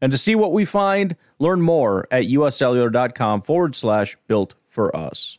And to see what we find, learn more at uscellular.com forward slash built for us.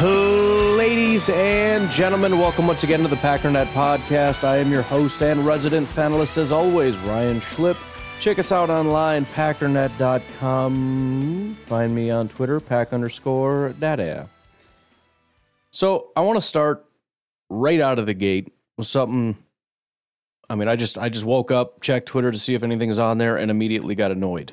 Ladies and gentlemen, welcome once again to the Packernet Podcast. I am your host and resident panelist, as always, Ryan Schlip. Check us out online, packernet.com. Find me on Twitter, pack underscore data. So I want to start right out of the gate with something. I mean, I just I just woke up, checked Twitter to see if anything's on there, and immediately got annoyed.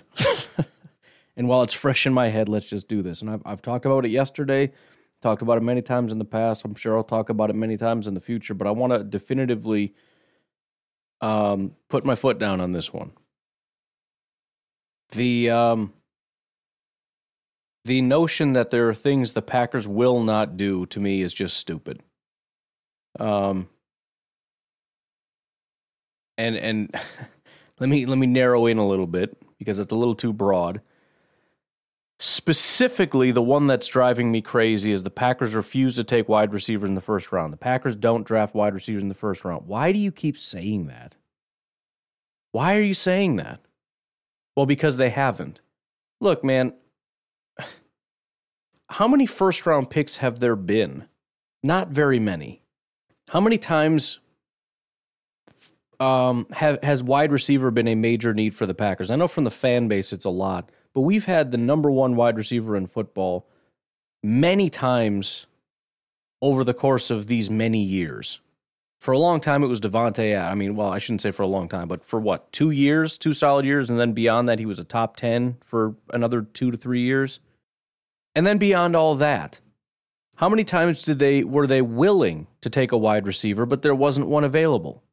and while it's fresh in my head, let's just do this. And I've, I've talked about it yesterday. Talked about it many times in the past. I'm sure I'll talk about it many times in the future, but I want to definitively um, put my foot down on this one. The um, the notion that there are things the Packers will not do to me is just stupid. Um, and and let me let me narrow in a little bit because it's a little too broad. Specifically, the one that's driving me crazy is the Packers refuse to take wide receivers in the first round. The Packers don't draft wide receivers in the first round. Why do you keep saying that? Why are you saying that? Well, because they haven't. Look, man, how many first round picks have there been? Not very many. How many times um, have, has wide receiver been a major need for the Packers? I know from the fan base it's a lot but we've had the number one wide receiver in football many times over the course of these many years. For a long time, it was Davante. I mean, well, I shouldn't say for a long time, but for what, two years, two solid years, and then beyond that, he was a top ten for another two to three years, and then beyond all that, how many times did they were they willing to take a wide receiver, but there wasn't one available?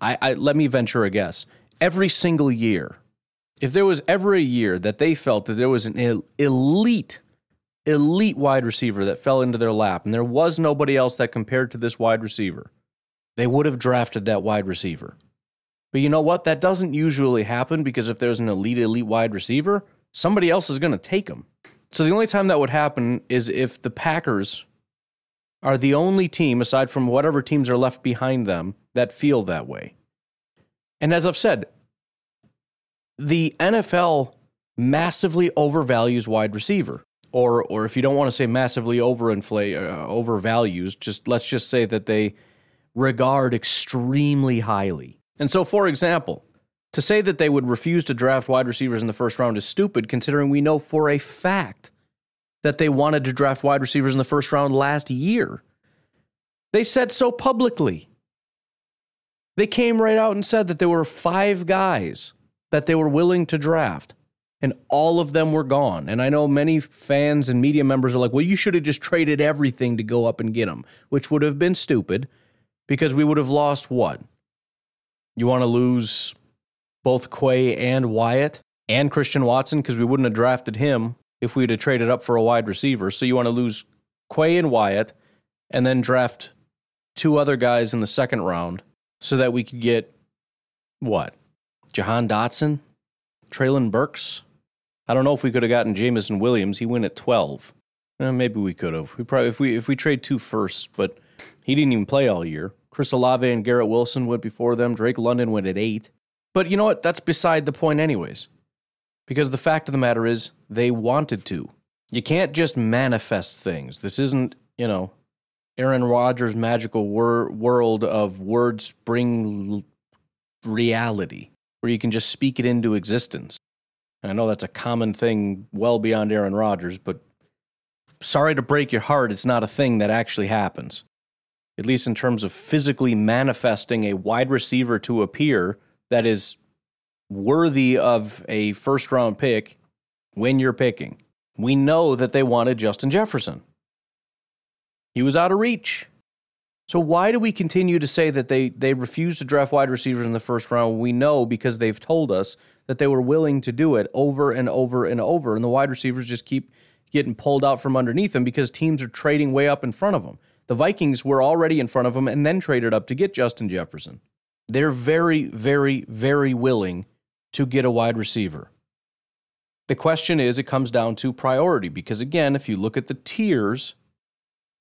I, I let me venture a guess. Every single year, if there was ever a year that they felt that there was an elite, elite wide receiver that fell into their lap and there was nobody else that compared to this wide receiver, they would have drafted that wide receiver. But you know what? That doesn't usually happen because if there's an elite, elite wide receiver, somebody else is going to take him. So the only time that would happen is if the Packers are the only team, aside from whatever teams are left behind them, that feel that way. And as I've said, the NFL massively overvalues wide receiver. Or, or if you don't want to say massively overinflate, uh, overvalues, just let's just say that they regard extremely highly. And so, for example, to say that they would refuse to draft wide receivers in the first round is stupid, considering we know for a fact that they wanted to draft wide receivers in the first round last year. They said so publicly. They came right out and said that there were five guys that they were willing to draft, and all of them were gone. And I know many fans and media members are like, well, you should have just traded everything to go up and get them, which would have been stupid because we would have lost what? You want to lose both Quay and Wyatt and Christian Watson because we wouldn't have drafted him if we'd have traded up for a wide receiver. So you want to lose Quay and Wyatt and then draft two other guys in the second round so that we could get what? Jahan Dotson, Treylon Burks. I don't know if we could have gotten Jameson Williams. He went at 12. Eh, maybe we could have. We probably if we if we trade two firsts, but he didn't even play all year. Chris Olave and Garrett Wilson went before them. Drake London went at eight. But you know what? That's beside the point, anyways. Because the fact of the matter is, they wanted to. You can't just manifest things. This isn't, you know, Aaron Rodgers' magical wor- world of words bring l- reality, where you can just speak it into existence. And I know that's a common thing well beyond Aaron Rodgers, but sorry to break your heart, it's not a thing that actually happens. At least in terms of physically manifesting a wide receiver to appear that is worthy of a first round pick when you're picking. We know that they wanted Justin Jefferson. He was out of reach. So why do we continue to say that they they refuse to draft wide receivers in the first round? We know because they've told us that they were willing to do it over and over and over, and the wide receivers just keep getting pulled out from underneath them because teams are trading way up in front of them. The Vikings were already in front of them and then traded up to get Justin Jefferson. They're very, very, very willing to get a wide receiver. The question is, it comes down to priority because, again, if you look at the tiers,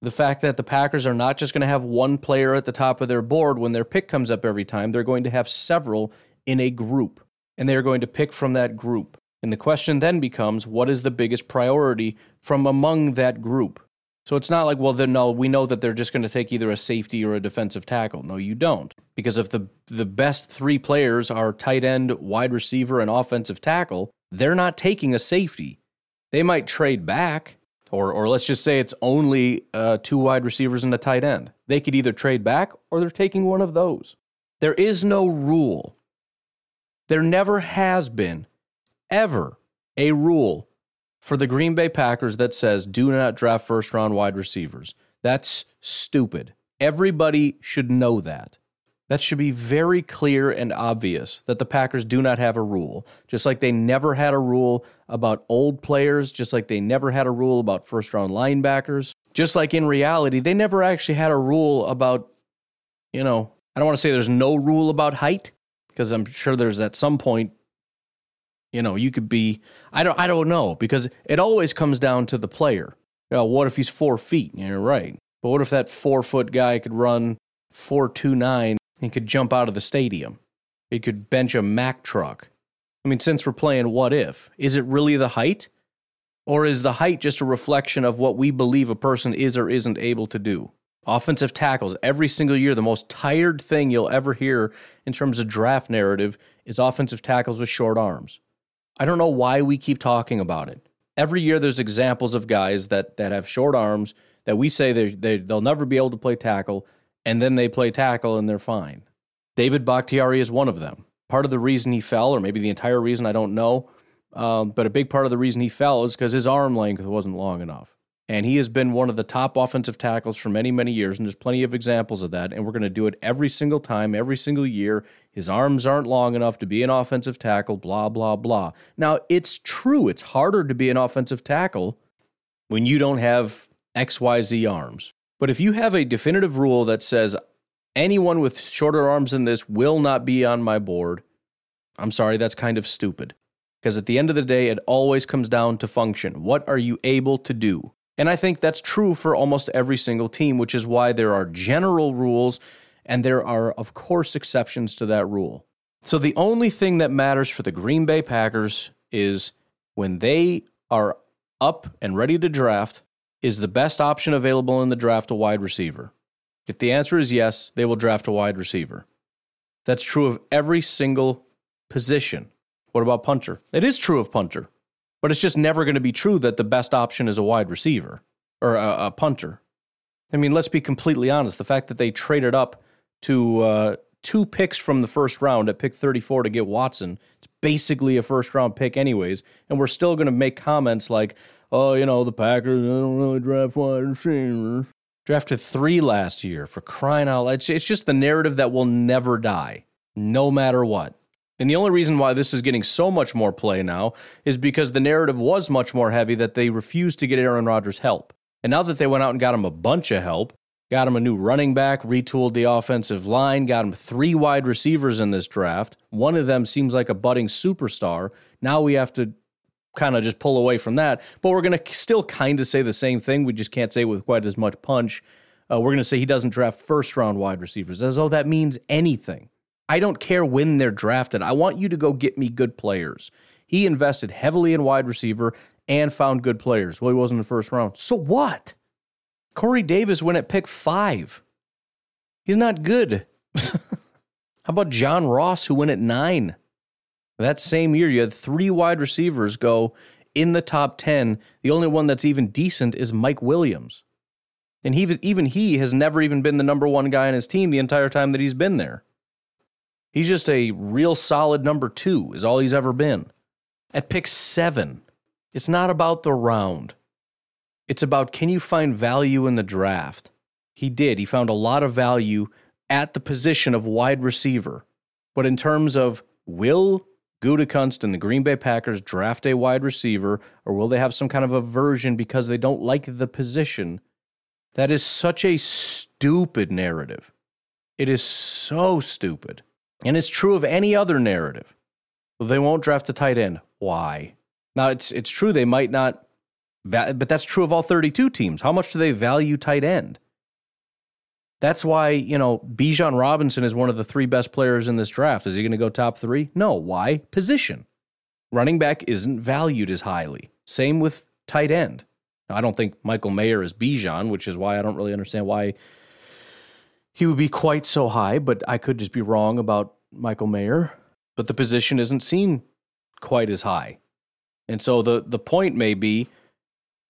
the fact that the Packers are not just going to have one player at the top of their board when their pick comes up every time, they're going to have several in a group, and they're going to pick from that group. And the question then becomes, what is the biggest priority from among that group? So it's not like, well, then no, we know that they're just going to take either a safety or a defensive tackle. No, you don't. Because if the the best three players are tight end, wide receiver, and offensive tackle, they're not taking a safety. They might trade back, or or let's just say it's only uh, two wide receivers and a tight end. They could either trade back or they're taking one of those. There is no rule. There never has been, ever, a rule for the Green Bay Packers that says do not draft first round wide receivers. That's stupid. Everybody should know that. That should be very clear and obvious that the Packers do not have a rule. Just like they never had a rule about old players, just like they never had a rule about first round linebackers, just like in reality, they never actually had a rule about, you know, I don't want to say there's no rule about height, because I'm sure there's at some point you know, you could be I don't I don't know because it always comes down to the player. You know, what if he's four feet? You're right. But what if that four foot guy could run four two nine and could jump out of the stadium? He could bench a Mack truck. I mean, since we're playing what if, is it really the height? Or is the height just a reflection of what we believe a person is or isn't able to do? Offensive tackles, every single year, the most tired thing you'll ever hear in terms of draft narrative is offensive tackles with short arms. I don't know why we keep talking about it. Every year there's examples of guys that that have short arms that we say they they they'll never be able to play tackle, and then they play tackle and they're fine. David Bakhtiari is one of them. Part of the reason he fell, or maybe the entire reason, I don't know, um, but a big part of the reason he fell is because his arm length wasn't long enough. And he has been one of the top offensive tackles for many, many years. And there's plenty of examples of that. And we're going to do it every single time, every single year. His arms aren't long enough to be an offensive tackle, blah, blah, blah. Now, it's true. It's harder to be an offensive tackle when you don't have XYZ arms. But if you have a definitive rule that says anyone with shorter arms than this will not be on my board, I'm sorry, that's kind of stupid. Because at the end of the day, it always comes down to function. What are you able to do? And I think that's true for almost every single team, which is why there are general rules and there are, of course, exceptions to that rule. So the only thing that matters for the Green Bay Packers is when they are up and ready to draft, is the best option available in the draft a wide receiver? If the answer is yes, they will draft a wide receiver. That's true of every single position. What about punter? It is true of punter. But it's just never going to be true that the best option is a wide receiver or a, a punter. I mean, let's be completely honest. The fact that they traded up to uh, two picks from the first round at pick 34 to get Watson, it's basically a first round pick, anyways. And we're still going to make comments like, oh, you know, the Packers I don't really draft wide receivers. Drafted three last year for crying out loud. It's, it's just the narrative that will never die, no matter what. And the only reason why this is getting so much more play now is because the narrative was much more heavy that they refused to get Aaron Rodgers help. And now that they went out and got him a bunch of help, got him a new running back, retooled the offensive line, got him three wide receivers in this draft. One of them seems like a budding superstar. Now we have to kind of just pull away from that. But we're going to still kind of say the same thing. We just can't say it with quite as much punch. Uh, we're going to say he doesn't draft first round wide receivers as though that means anything. I don't care when they're drafted. I want you to go get me good players. He invested heavily in wide receiver and found good players. Well, he wasn't in the first round. So what? Corey Davis went at pick five. He's not good. How about John Ross, who went at nine? That same year, you had three wide receivers go in the top 10. The only one that's even decent is Mike Williams. And he, even he has never even been the number one guy on his team the entire time that he's been there. He's just a real solid number two, is all he's ever been. At pick seven, it's not about the round. It's about can you find value in the draft? He did. He found a lot of value at the position of wide receiver. But in terms of will Gutekunst and the Green Bay Packers draft a wide receiver, or will they have some kind of aversion because they don't like the position? That is such a stupid narrative. It is so stupid. And it's true of any other narrative. They won't draft a tight end. Why? Now it's it's true they might not but that's true of all 32 teams. How much do they value tight end? That's why, you know, Bijan Robinson is one of the three best players in this draft. Is he going to go top three? No. Why? Position. Running back isn't valued as highly. Same with tight end. Now, I don't think Michael Mayer is Bijan, which is why I don't really understand why he would be quite so high, but I could just be wrong about Michael Mayer. But the position isn't seen quite as high. And so the, the point may be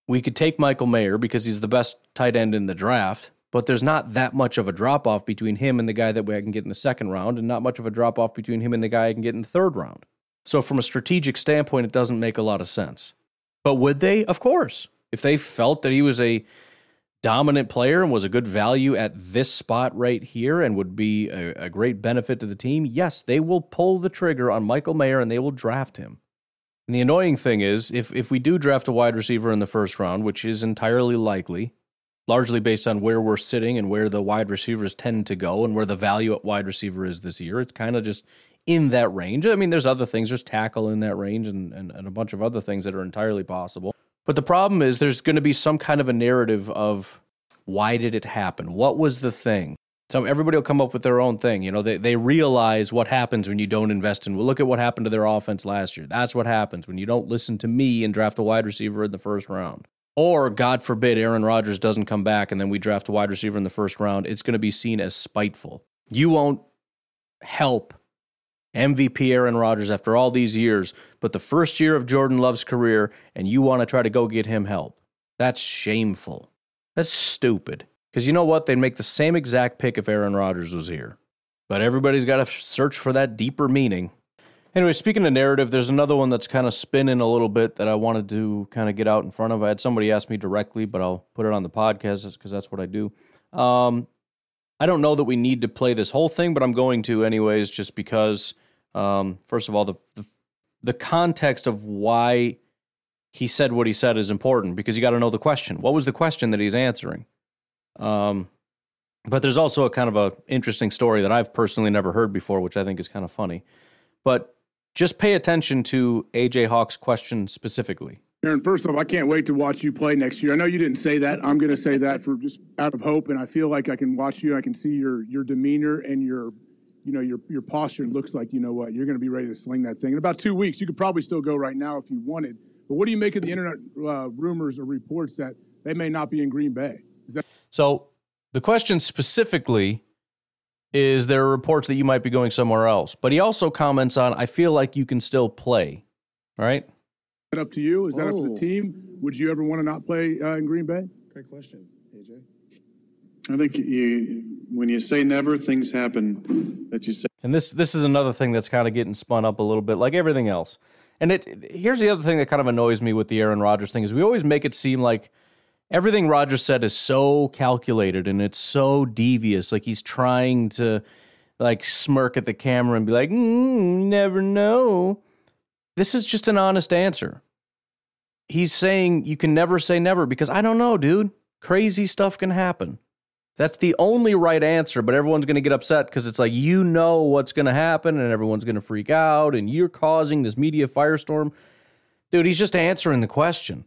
we could take Michael Mayer because he's the best tight end in the draft, but there's not that much of a drop off between him and the guy that I can get in the second round, and not much of a drop off between him and the guy I can get in the third round. So, from a strategic standpoint, it doesn't make a lot of sense. But would they? Of course. If they felt that he was a dominant player and was a good value at this spot right here and would be a, a great benefit to the team, yes, they will pull the trigger on Michael Mayer and they will draft him. And the annoying thing is, if, if we do draft a wide receiver in the first round, which is entirely likely, largely based on where we're sitting and where the wide receivers tend to go and where the value at wide receiver is this year, it's kind of just in that range. I mean, there's other things, there's tackle in that range and, and, and a bunch of other things that are entirely possible. But the problem is, there's going to be some kind of a narrative of why did it happen? What was the thing? So everybody will come up with their own thing. You know, they, they realize what happens when you don't invest in. Well, look at what happened to their offense last year. That's what happens when you don't listen to me and draft a wide receiver in the first round. Or, God forbid, Aaron Rodgers doesn't come back and then we draft a wide receiver in the first round. It's going to be seen as spiteful. You won't help MVP Aaron Rodgers after all these years, but the first year of Jordan Love's career, and you want to try to go get him help. That's shameful. That's stupid. Because you know what? They'd make the same exact pick if Aaron Rodgers was here. But everybody's got to search for that deeper meaning. Anyway, speaking of narrative, there's another one that's kind of spinning a little bit that I wanted to kind of get out in front of. I had somebody ask me directly, but I'll put it on the podcast because that's what I do. Um, I don't know that we need to play this whole thing, but I'm going to anyways, just because, um, first of all, the, the the context of why he said what he said is important because you got to know the question. What was the question that he's answering? Um, but there's also a kind of a interesting story that I've personally never heard before, which I think is kind of funny. But just pay attention to AJ Hawk's question specifically. Aaron, first off, I can't wait to watch you play next year. I know you didn't say that. I'm going to say that for just out of hope, and I feel like I can watch you. I can see your your demeanor and your you know your your posture looks like you know what you're going to be ready to sling that thing in about two weeks. You could probably still go right now if you wanted. But what do you make of the internet uh, rumors or reports that they may not be in Green Bay? That- so the question specifically is there are reports that you might be going somewhere else. But he also comments on, I feel like you can still play. All right. Is that up to you? Is that oh. up to the oh. team? Would you ever want to not play uh, in Green Bay? Great question, AJ. I think you, when you say never, things happen that you say. And this this is another thing that's kind of getting spun up a little bit, like everything else. And it here's the other thing that kind of annoys me with the Aaron Rodgers thing is we always make it seem like everything Roger said is so calculated and it's so devious. Like he's trying to like smirk at the camera and be like, mm, never know. This is just an honest answer. He's saying you can never say never because I don't know, dude. Crazy stuff can happen. That's the only right answer, but everyone's going to get upset because it's like you know what's going to happen and everyone's going to freak out and you're causing this media firestorm. Dude, he's just answering the question.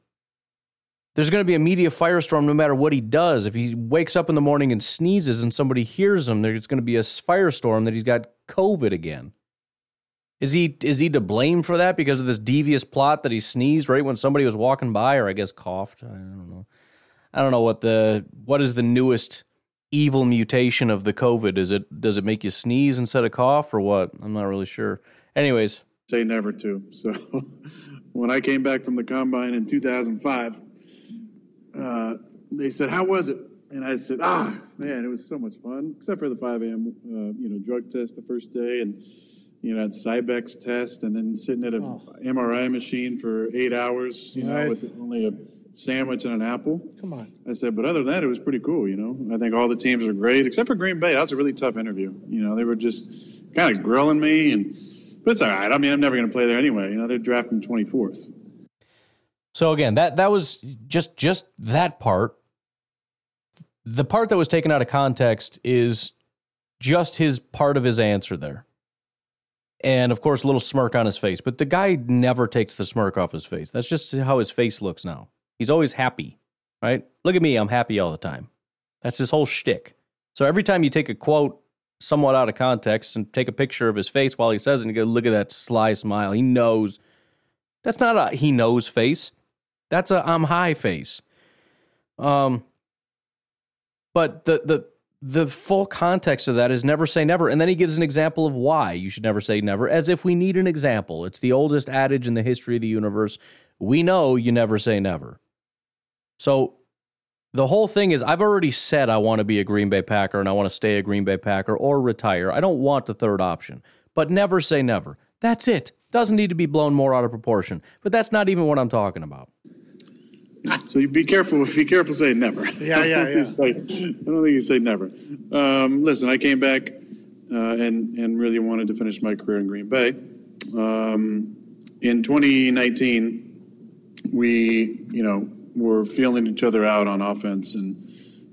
There's going to be a media firestorm no matter what he does. If he wakes up in the morning and sneezes and somebody hears him, there's going to be a firestorm that he's got COVID again. Is he is he to blame for that because of this devious plot that he sneezed right when somebody was walking by, or I guess coughed? I don't know. I don't know what the what is the newest evil mutation of the COVID? Is it does it make you sneeze instead of cough or what? I'm not really sure. Anyways, say never to. So when I came back from the combine in 2005, uh, they said, "How was it?" And I said, "Ah, man, it was so much fun, except for the 5 a.m. Uh, you know drug test the first day, and you know had Cybex test, and then sitting at an Oh. MRI machine for eight hours, you know, with only a sandwich and an apple." Come on. I said, but other than that, it was pretty cool. You know, I think all the teams are great, except for Green Bay. That was a really tough interview. You know, they were just kind of grilling me, and but it's all right. I mean, I'm never going to play there anyway. You know, they're drafting 24th. So again, that that was just just that part. The part that was taken out of context is just his part of his answer there. And of course, a little smirk on his face. But the guy never takes the smirk off his face. That's just how his face looks now. He's always happy, right? Look at me, I'm happy all the time. That's his whole shtick. So every time you take a quote somewhat out of context and take a picture of his face while he says it, and you go, look at that sly smile. He knows. That's not a he knows face. That's a I'm high face. Um, but the the the full context of that is never say never, and then he gives an example of why you should never say never, as if we need an example. It's the oldest adage in the history of the universe. We know you never say never. So the whole thing is I've already said I want to be a Green Bay Packer and I want to stay a Green Bay Packer or retire. I don't want the third option. But never say never. That's it. Doesn't need to be blown more out of proportion. But that's not even what I'm talking about. So you be careful. Be careful saying never. Yeah, yeah, I don't think you yeah. say- I don't think you say never. Um, listen, I came back uh, and and really wanted to finish my career in Green Bay. Um, in 2019, we you know were feeling each other out on offense, and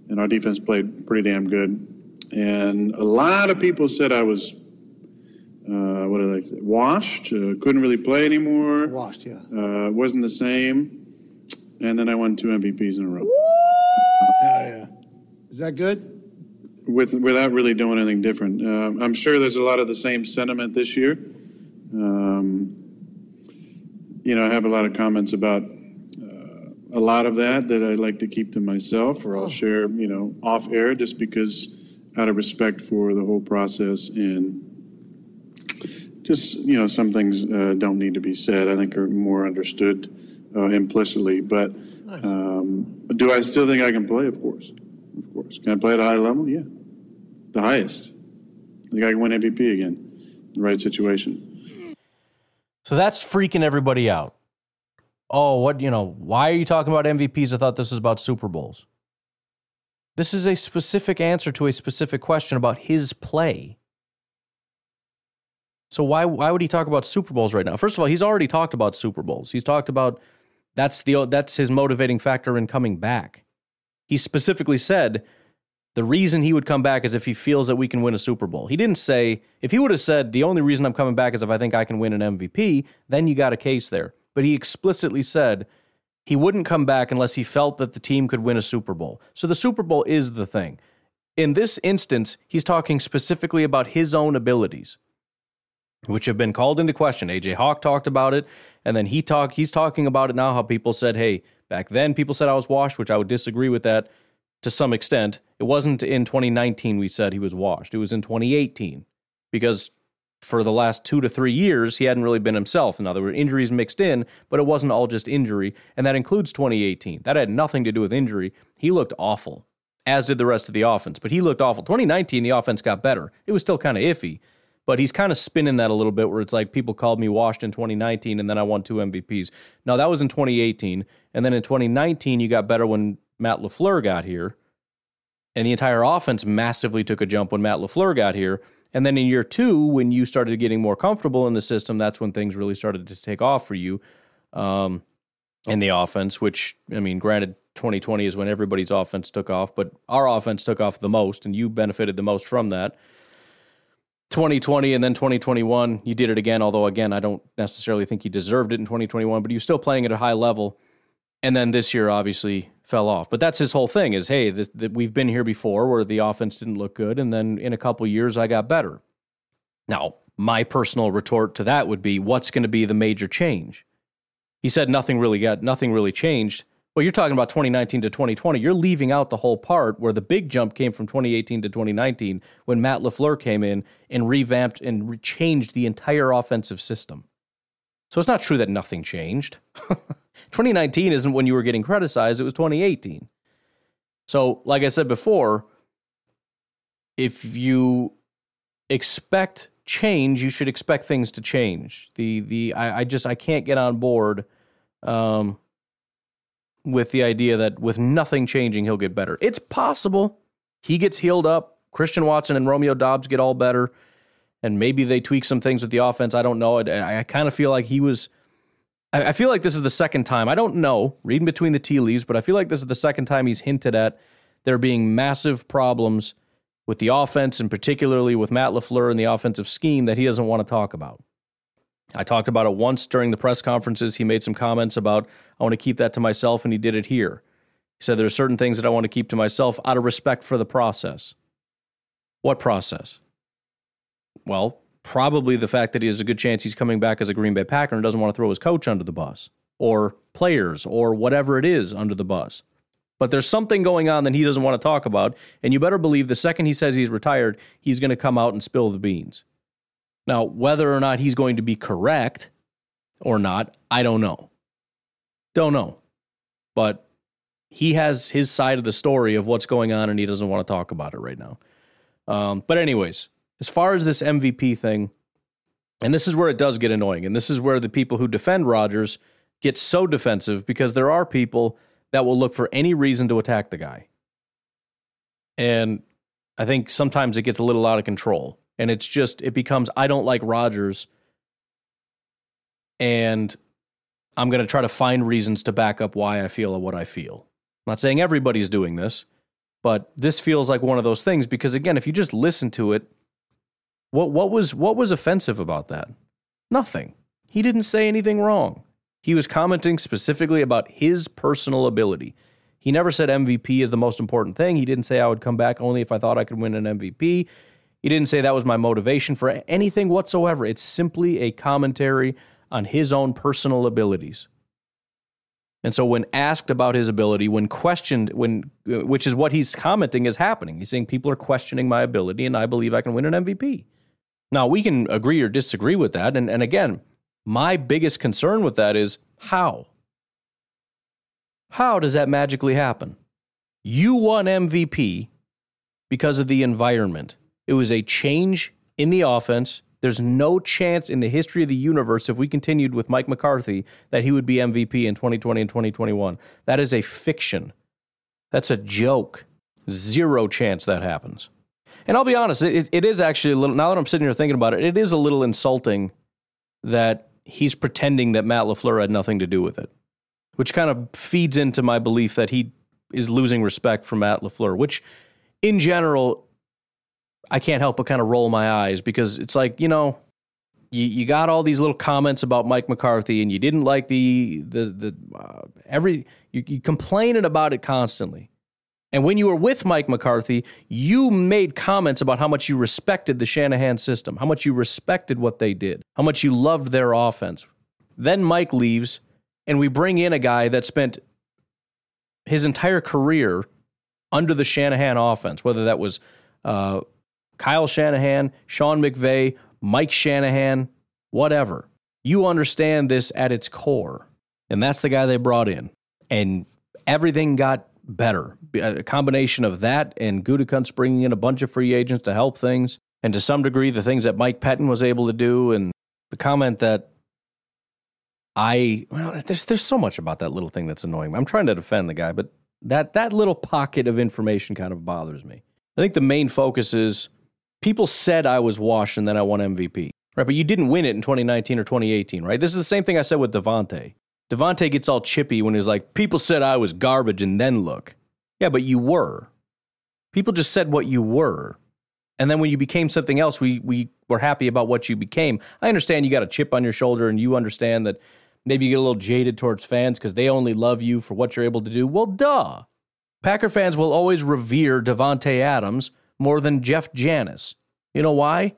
and our defense played pretty damn good. And a lot of people said I was. Uh, what did I say? Washed. Uh, couldn't really play anymore. Washed, yeah. Uh, wasn't the same. And then I won two MVPs in a row Hell Is that good? with without really doing anything different. Um, I'm sure there's a lot of the same sentiment this year. Um, you know, I have a lot of comments about uh, a lot of that that I'd like to keep to myself, or I'll share, you know, off air, just because out of respect for the whole process and just you know some things uh, don't need to be said. I think are more understood uh, implicitly. But um, do I still think I can play? Of course, of course. Can I play at a high level? Yeah, the highest. I think I can win MVP again. in The right situation. So that's freaking everybody out. Oh, what, you know, why are you talking about MVPs? I thought this was about Super Bowls. This is a specific answer to a specific question about his play. So why why would he talk about Super Bowls right now? First of all, he's already talked about Super Bowls. He's talked about that's the that's his motivating factor in coming back. He specifically said the reason he would come back is if he feels that we can win a Super Bowl. He didn't say, if he would have said, the only reason I'm coming back is if I think I can win an MVP, then you got a case there. But he explicitly said he wouldn't come back unless he felt that the team could win a Super Bowl. So the Super Bowl is the thing. In this instance, he's talking specifically about his own abilities, which have been called into question. AJ Hawk talked about it, and then he talk he's talking about it now how people said, "Hey, back then people said I was washed," which I would disagree with that to some extent. It wasn't in 2019 we said he was washed. It was in 2018 because for the last two to three years, he hadn't really been himself. Now, there were injuries mixed in, but it wasn't all just injury. And that includes 2018. That had nothing to do with injury. He looked awful, as did the rest of the offense. But he looked awful. 2019, the offense got better. It was still kind of iffy, but he's kind of spinning that a little bit where it's like people called me washed in 2019 and then I won two MVPs. No, that was in 2018. And then in 2019, you got better when Matt LaFleur got here. And the entire offense massively took a jump when Matt LaFleur got here. And then in year two, when you started getting more comfortable in the system, that's when things really started to take off for you um, in the offense, which, I mean, granted, 2020 is when everybody's offense took off, but our offense took off the most, and you benefited the most from that. 2020 and then 2021, you did it again, although, again, I don't necessarily think you deserved it in 2021, but you're still playing at a high level. And then this year, obviously, fell off. But that's his whole thing: is hey, this, that we've been here before, where the offense didn't look good, and then in a couple years, I got better. Now, my personal retort to that would be, what's going to be the major change? He said nothing really got nothing really changed. Well, you're talking about 2019 to 2020. You're leaving out the whole part where the big jump came from 2018 to 2019 when Matt LaFleur came in and revamped and re- changed the entire offensive system. So it's not true that nothing changed. 2019 isn't when you were getting criticized, it was 2018. So, like I said before, if you expect change, you should expect things to change. The the I, I just I can't get on board um, with the idea that with nothing changing he'll get better. It's possible he gets healed up. Christian Watson and Romeo Doubs get all better, and maybe they tweak some things with the offense. I don't know. I, I kind of feel like he was. I, I feel like this is the second time. I don't know, reading between the tea leaves, but I feel like this is the second time he's hinted at there being massive problems with the offense and particularly with Matt LaFleur and the offensive scheme that he doesn't want to talk about. I talked about it once during the press conferences. He made some comments about, I want to keep that to myself, and he did it here. He said, There are certain things that I want to keep to myself out of respect for the process. What process? Well, probably the fact that he has a good chance he's coming back as a Green Bay Packer and doesn't want to throw his coach under the bus or players or whatever it is under the bus. But there's something going on that he doesn't want to talk about. And you better believe the second he says he's retired, he's going to come out and spill the beans. Now, whether or not he's going to be correct or not, I don't know. Don't know. But he has his side of the story of what's going on and he doesn't want to talk about it right now. Um, but, anyways, as far as this MVP thing, and this is where it does get annoying. And this is where the people who defend Rodgers get so defensive because there are people that will look for any reason to attack the guy. And I think sometimes it gets a little out of control. And it's just, it becomes, I don't like Rodgers. And I'm going to try to find reasons to back up why I feel what I feel. I'm not saying everybody's doing this, but this feels like one of those things because, again, if you just listen to it, what, what, was, what was offensive about that? Nothing. He didn't say anything wrong. He was commenting specifically about his personal ability. He never said MVP is the most important thing. He didn't say I would come back only if I thought I could win an MVP. He didn't say that was my motivation for anything whatsoever. It's simply a commentary on his own personal abilities. And so, when asked about his ability, when questioned, when uh, which is what he's commenting is happening, he's saying people are questioning my ability, and I believe I can win an MVP. Now, we can agree or disagree with that. And, and again, my biggest concern with that is how? How does that magically happen? You won MVP because of the environment. It was a change in the offense. There's no chance in the history of the universe, if we continued with Mike McCarthy, that he would be MVP in 2020 and 2021. That is a fiction. That's a joke. Zero chance that happens. And I'll be honest, it, it is actually a little, now that I'm sitting here thinking about it, it is a little insulting that he's pretending that Matt LaFleur had nothing to do with it, which kind of feeds into my belief that he is losing respect for Matt LaFleur, which in general, I can't help but kind of roll my eyes because it's like, you know, you, you got all these little comments about Mike McCarthy and you didn't like the, the, the, uh, every, you, you complaining about it constantly. And when you were with Mike McCarthy, you made comments about how much you respected the Shanahan system, how much you respected what they did, how much you loved their offense. Then Mike leaves, and we bring in a guy that spent his entire career under the Shanahan offense, whether that was uh, Kyle Shanahan, Sean McVay, Mike Shanahan, whatever. You understand this at its core. And that's the guy they brought in. And everything got better. A combination of that and Gutekunst bringing in a bunch of free agents to help things, and to some degree, the things that Mike Pettine was able to do, and the comment that I well, there's there's so much about that little thing that's annoying. I'm trying to defend the guy, but that that little pocket of information kind of bothers me. I think the main focus is people said I was washed and then I won MVP. Right, but you didn't win it in 2019 or 2018, right? This is the same thing I said with Davante. Davante gets all chippy when he's like, people said I was garbage and then look. Yeah, but you were. People just said what you were. And then when you became something else, we, we were happy about what you became. I understand you got a chip on your shoulder and you understand that maybe you get a little jaded towards fans because they only love you for what you're able to do. Well, duh. Packer fans will always revere Davante Adams more than Jeff Janis. You know why?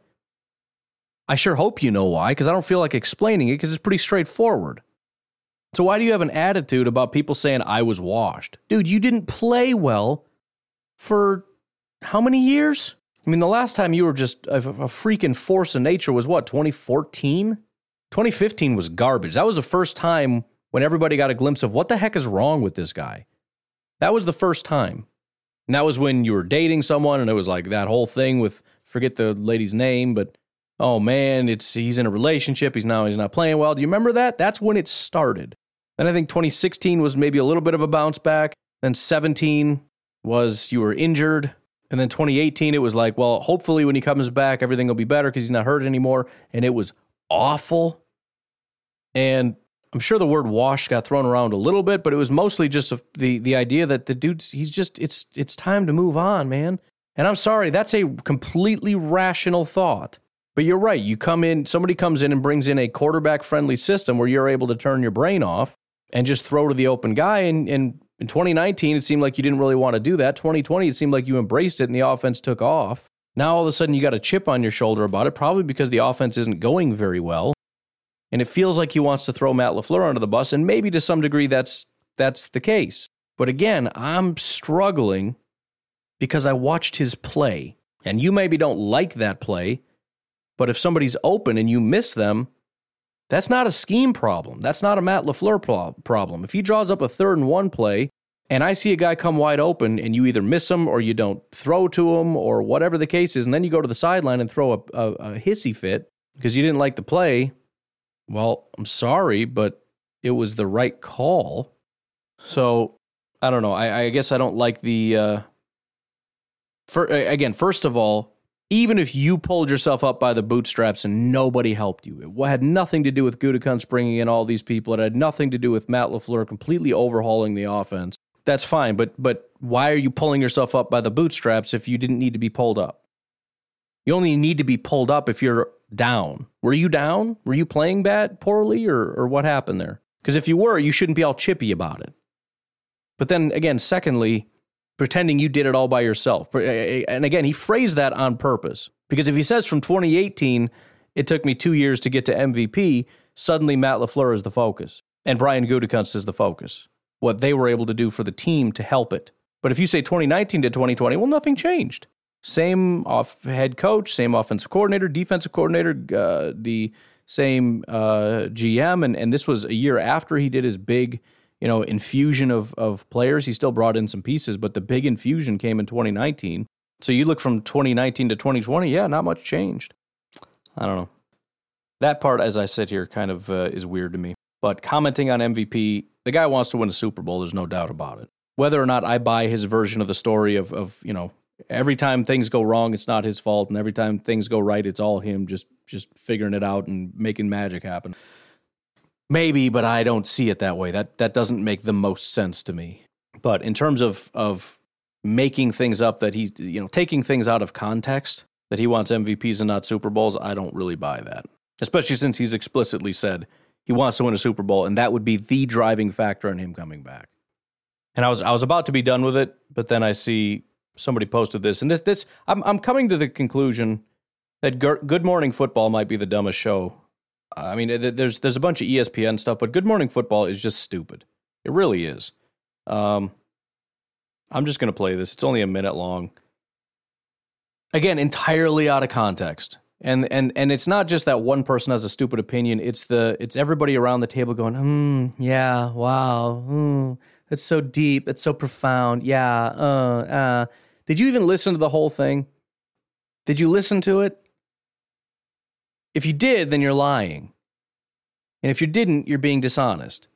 I sure hope you know why, because I don't feel like explaining it because it's pretty straightforward. So why do you have an attitude about people saying I was washed? Dude, you didn't play well for how many years? I mean, the last time you were just a, a freaking force of nature was what, 2014? 2015 was garbage. That was the first time when everybody got a glimpse of what the heck is wrong with this guy. That was the first time. And that was when you were dating someone and it was like that whole thing with forget the lady's name, but oh man, it's he's in a relationship, he's now he's not playing well. Do you remember that? That's when it started. Then I think 2016 was maybe a little bit of a bounce back. Then 17 was you were injured. And then 2018 it was like, well, hopefully when he comes back everything will be better cuz he's not hurt anymore and it was awful. And I'm sure the word wash got thrown around a little bit, but it was mostly just a, the the idea that the dude he's just it's it's time to move on, man. And I'm sorry, that's a completely rational thought. But you're right. You come in, somebody comes in and brings in a quarterback friendly system where you're able to turn your brain off and just throw to the open guy. And, and in 2019, it seemed like you didn't really want to do that. 2020, it seemed like you embraced it and the offense took off. Now all of a sudden you got a chip on your shoulder about it, probably because the offense isn't going very well. And it feels like he wants to throw Matt LaFleur under the bus, and maybe to some degree that's that's the case. But again, I'm struggling because I watched his play. And you maybe don't like that play, but if somebody's open and you miss them, that's not a scheme problem. That's not a Matt LaFleur pro- problem. If he draws up a third and one play and I see a guy come wide open and you either miss him or you don't throw to him or whatever the case is, and then you go to the sideline and throw a, a, a hissy fit because you didn't like the play, well, I'm sorry, but it was the right call. So I don't know. I, I guess I don't like the. Uh, for, again, first of all, even if you pulled yourself up by the bootstraps and nobody helped you, it had nothing to do with Gutekunst bringing in all these people. It had nothing to do with Matt LaFleur completely overhauling the offense. That's fine, but but why are you pulling yourself up by the bootstraps if you didn't need to be pulled up? You only need to be pulled up if you're down. Were you down? Were you playing bad, poorly, or or what happened there? Because if you were, you shouldn't be all chippy about it. But then again, secondly, pretending you did it all by yourself. Eh, eh, and again, he phrased that on purpose because if he says from 2018, it took me two years to get to MVP, suddenly Matt LaFleur is the focus and Brian Gutekunst is the focus. What they were able to do for the team to help it. But if you say 2019 to 2020, well, nothing changed. Same off head coach, same offensive coordinator, defensive coordinator, uh, the same uh, GM, and and this was a year after he did his big you know, infusion of of players. He still brought in some pieces, but the big infusion came in 2019. So you look from 2019 to 2020, yeah, not much changed. I don't know. That part, as I sit here, kind of uh, is weird to me. But commenting on MVP, the guy wants to win a Super Bowl. There's no doubt about it. Whether or not I buy his version of the story of, of you know, every time things go wrong, it's not his fault, and every time things go right, it's all him just just figuring it out and making magic happen. Maybe, but I don't see it that way. That that doesn't make the most sense to me. But in terms of of making things up that he's you know taking things out of context that he wants MVPs and not Super Bowls, I don't really buy that. Especially since he's explicitly said he wants to win a Super Bowl, and that would be the driving factor in him coming back. And I was I was about to be done with it, but then I see somebody posted this, and this this I'm I'm coming to the conclusion that Good Morning Football might be the dumbest show I mean, there's there's a bunch of ESPN stuff, but Good Morning Football is just stupid. It really is. Um, I'm just gonna play this. It's only a minute long. Again, entirely out of context. And and and it's not just that one person has a stupid opinion. It's the it's everybody around the table going, hmm, yeah, wow, hmm, that's so deep, it's so profound. Yeah, uh, uh. Did you even listen to the whole thing? Did you listen to it? If you did, then you're lying. And if you didn't, you're being dishonest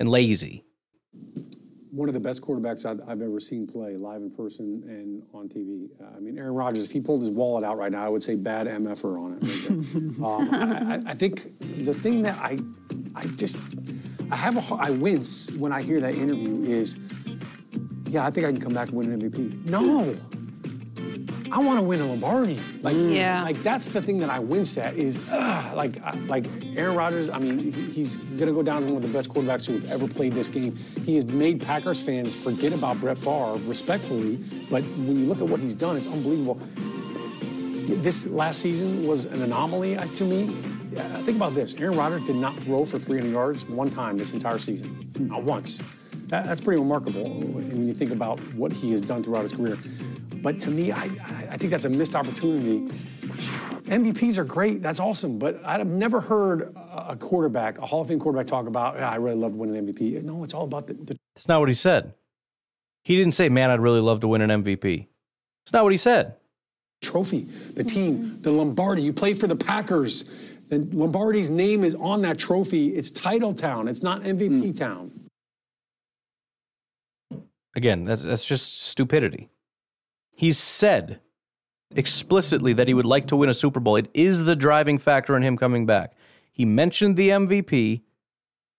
and lazy. One of the best quarterbacks I've, I've ever seen play live in person and on TV. Uh, I mean, Aaron Rodgers, if he pulled his wallet out right now, I would say bad MFer on it. um, I, I, think the thing that I, I just, I have a, I wince when I hear that interview is, yeah, I think I can come back and win an MVP. No, I want to win a Lombardi. Like, mm. yeah. like that's the thing that I wince at is, ugh, like, uh, like Aaron Rodgers. I mean, he's gonna go down as one of the best quarterbacks who've ever played this game. He has made Packers fans forget about Brett Favre, respectfully. But when you look at what he's done, it's unbelievable. This last season was an anomaly uh, to me. Uh, think about this. Aaron Rodgers did not throw for 300 yards one time this entire season, hmm. not once. That, that's pretty remarkable when you think about what he has done throughout his career. But to me, I, I think that's a missed opportunity. MVPs are great. That's awesome. But I've never heard a quarterback, a Hall of Fame quarterback, talk about, I really love winning an MVP. No, it's all about the, the. That's not what he said. He didn't say, man, I'd really love to win an MVP. It's not what he said. Trophy, the team, the Lombardi. You play for the Packers. The Lombardi's name is on that trophy. It's title town. It's not MVP mm. town. Again, that's, that's just stupidity. He's said explicitly that he would like to win a Super Bowl. It is the driving factor in him coming back. He mentioned the MVP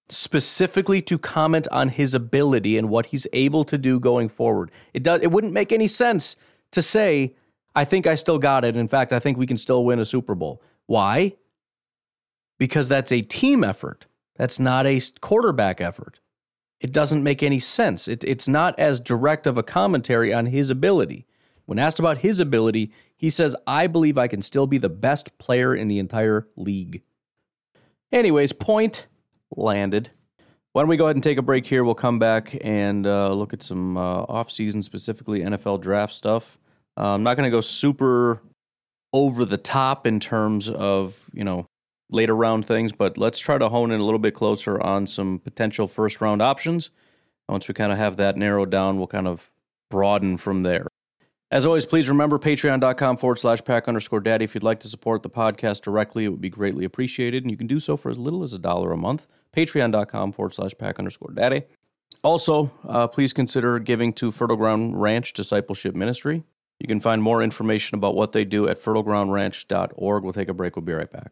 specifically to comment on his ability and what he's able to do going forward. It does it wouldn't make any sense to say I think I still got it. In fact, I think we can still win a Super Bowl. Why? Because that's a team effort. That's not a quarterback effort. It doesn't make any sense. It, it's not as direct of a commentary on his ability. When asked about his ability, he says, I believe I can still be the best player in the entire league. Anyways, point landed. Why don't we go ahead and take a break here? We'll come back and uh, look at some uh, offseason, specifically NFL draft stuff. Uh, I'm not going to go super over the top in terms of, you know, later round things, but let's try to hone in a little bit closer on some potential first round options. Once we kind of have that narrowed down, we'll kind of broaden from there. As always, please remember patreon.com forward slash pack underscore daddy. If you'd like to support the podcast directly, it would be greatly appreciated. And you can do so for as little as a dollar a month. Patreon.com forward slash pack underscore daddy. Also, uh, please consider giving to Fertile Ground Ranch Discipleship Ministry. You can find more information about what they do at fertilegroundranch.org. We'll take a break. We'll be right back.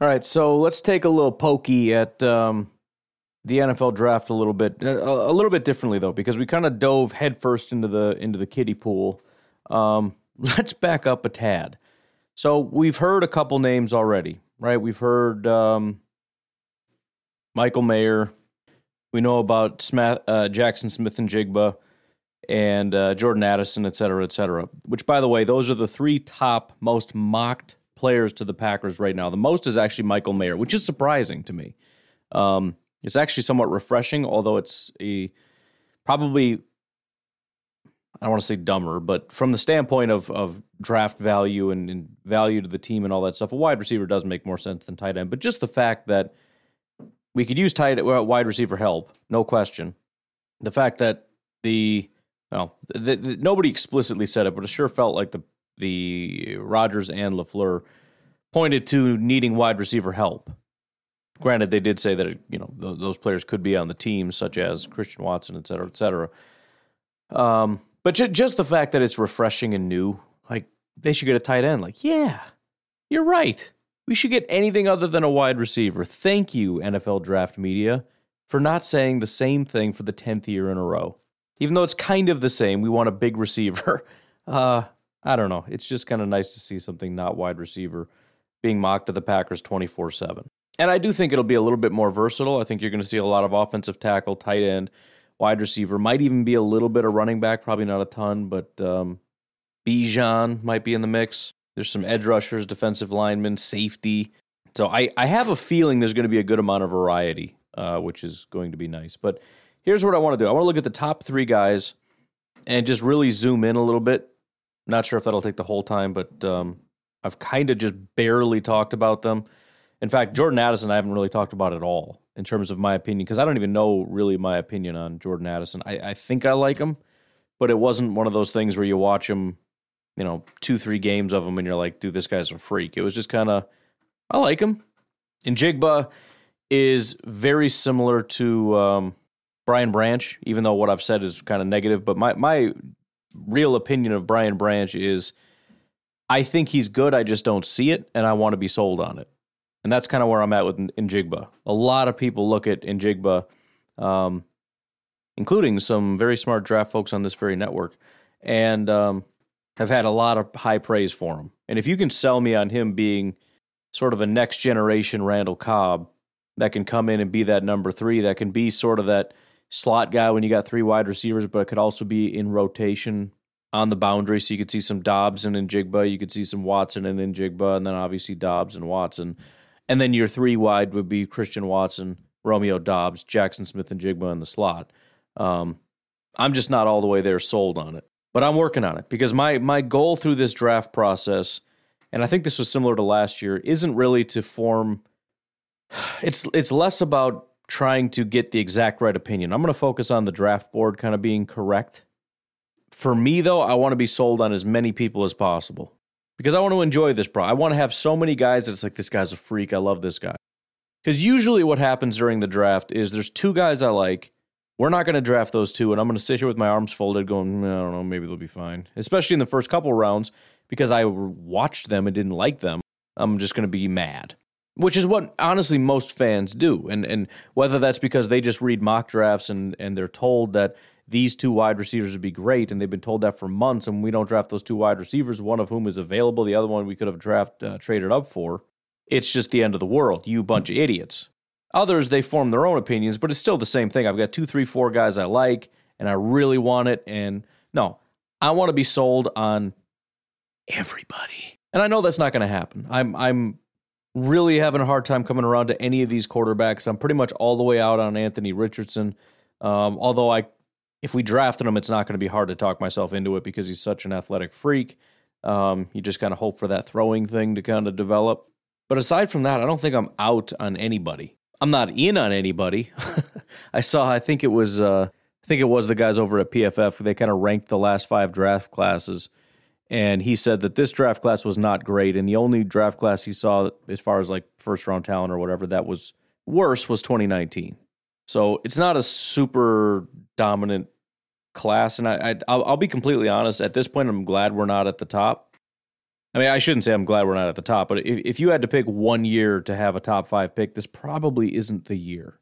All right, so let's take a little pokey at um, the NFL draft a little bit, uh, a, a little bit differently though, because we kind of dove headfirst into the into the kiddie pool. Um, let's back up a tad. So we've heard a couple names already, right? We've heard um, Michael Mayer. We know about Smith, uh, Jaxon Smith-Njigba and uh, Jordan Addison, et cetera, et cetera. Which, by the way, those are the three top most mocked players to the Packers right now. The most is actually Michael Mayer, which is surprising to me. Um, it's actually somewhat refreshing, although it's a probably I don't want to say dumber, but from the standpoint of of draft value and, and, value to the team and all that stuff, a wide receiver does make more sense than tight end. But just the fact that we could use tight wide receiver help, no question. The fact that the well, the, the, nobody explicitly said it, but it sure felt like the the Rodgers and LaFleur pointed to needing wide receiver help. Granted, they did say that you know th- those players could be on the team, such as Christian Watson, et cetera, et cetera. Um, but ju- just the fact that it's refreshing and new, like they should get a tight end. Like, yeah, you're right. We should get anything other than a wide receiver. Thank you, NFL draft media, for not saying the same thing for the 10th year in a row. Even though it's kind of the same, we want a big receiver. Uh, I don't know. It's just kind of nice to see something not wide receiver being mocked to the Packers 24 7. And I do think it'll be a little bit more versatile. I think you're going to see a lot of offensive tackle, tight end, wide receiver. Might even be a little bit of running back, probably not a ton, but um, Bijan might be in the mix. There's some edge rushers, defensive linemen, safety. So I, I have a feeling there's going to be a good amount of variety, uh, which is going to be nice. But here's what I want to do I want to look at the top three guys and just really zoom in a little bit. Not sure if that'll take the whole time, but um, I've kind of just barely talked about them. In fact, Jordan Addison, I haven't really talked about at all in terms of my opinion because I don't even know really my opinion on Jordan Addison. I, I think I like him, but it wasn't one of those things where you watch him, you know, two, three games of him and you're like, dude, this guy's a freak. It was just kind of, I like him. Njigba is very similar to um, Brian Branch, even though what I've said is kind of negative. But my, my real opinion of Brian Branch is I think he's good. I just don't see it, and I want to be sold on it. And that's kind of where I'm at with Njigba. A lot of people look at Njigba, um, including some very smart draft folks on this very network, and um, have had a lot of high praise for him. And if you can sell me on him being sort of a next generation Randall Cobb that can come in and be that number three, that can be sort of that slot guy when you got three wide receivers, but it could also be in rotation on the boundary. So you could see some Doubs and Njigba, you could see some Watson and Njigba, and then obviously Doubs and Watson. And then your three wide would be Christian Watson, Romeo Doubs, Jaxon Smith-Njigba in the slot. Um, I'm just not all the way there sold on it, but I'm working on it because my my goal through this draft process, and I think this was similar to last year, isn't really to form. It's it's less about trying to get the exact right opinion. I'm going to focus on the draft board kind of being correct. For me, though, I want to be sold on as many people as possible because I want to enjoy this pro. I want to have so many guys that it's like, this guy's a freak. I love this guy. Because usually what happens during the draft is there's two guys I like. We're not going to draft those two, and I'm going to sit here with my arms folded going, mm, I don't know, maybe they'll be fine. Especially in the first couple rounds because I watched them and didn't like them. I'm just going to be mad. Which is what honestly most fans do. And and whether that's because they just read mock drafts and, and they're told that these two wide receivers would be great, and they've been told that for months, and we don't draft those two wide receivers, one of whom is available, the other one we could have draft uh, traded up for. It's just the end of the world. You bunch of idiots. Others they form their own opinions, but it's still the same thing. I've got two, three, four guys I like, and I really want it. And no, I want to be sold on everybody. And I know that's not going to happen. I'm I'm really having a hard time coming around to any of these quarterbacks. I'm pretty much all the way out on Anthony Richardson. Um, although I if we drafted him, it's not going to be hard to talk myself into it because he's such an athletic freak. Um, you just kind of hope for that throwing thing to kind of develop. But aside from that, I don't think I'm out on anybody. I'm not in on anybody. I saw, I think it was, uh, I think it was the guys over at PFF. They kind of ranked the last five draft classes, and he said that this draft class was not great, and the only draft class he saw as far as like first round talent or whatever that was worse was 2019. So it's not a super dominant class. And I, I will be completely honest. At this point, I'm glad we're not at the top. I mean, I shouldn't say I'm glad we're not at the top, but if, if you had to pick one year to have a top five pick, this probably isn't the year.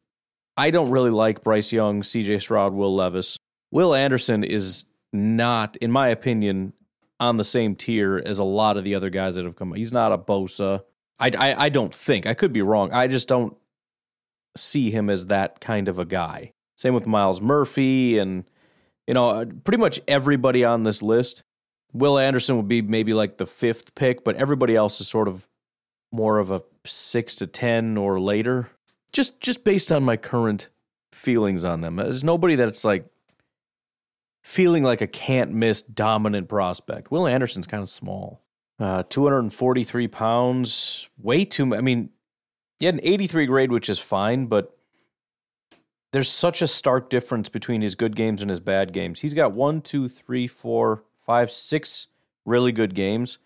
I don't really like Bryce Young, C.J. Stroud, Will Levis. Will Anderson is not, in my opinion, on the same tier as a lot of the other guys that have come. He's not a Bosa. I, I, I don't think. I could be wrong. I just don't see him as that kind of a guy. Same with Myles Murphy and you know, uh, pretty much everybody on this list. Will Anderson would be maybe like the fifth pick, but everybody else is sort of more of a six to ten or later. Just just based on my current feelings on them. There's nobody that's like feeling like a can't miss dominant prospect. Will Anderson's kind of small. Uh, 243 pounds, way too. I mean, he had an 83 grade, which is fine, but there's such a stark difference between his good games and his bad games. He's got one, two, three, four, five, six really good games,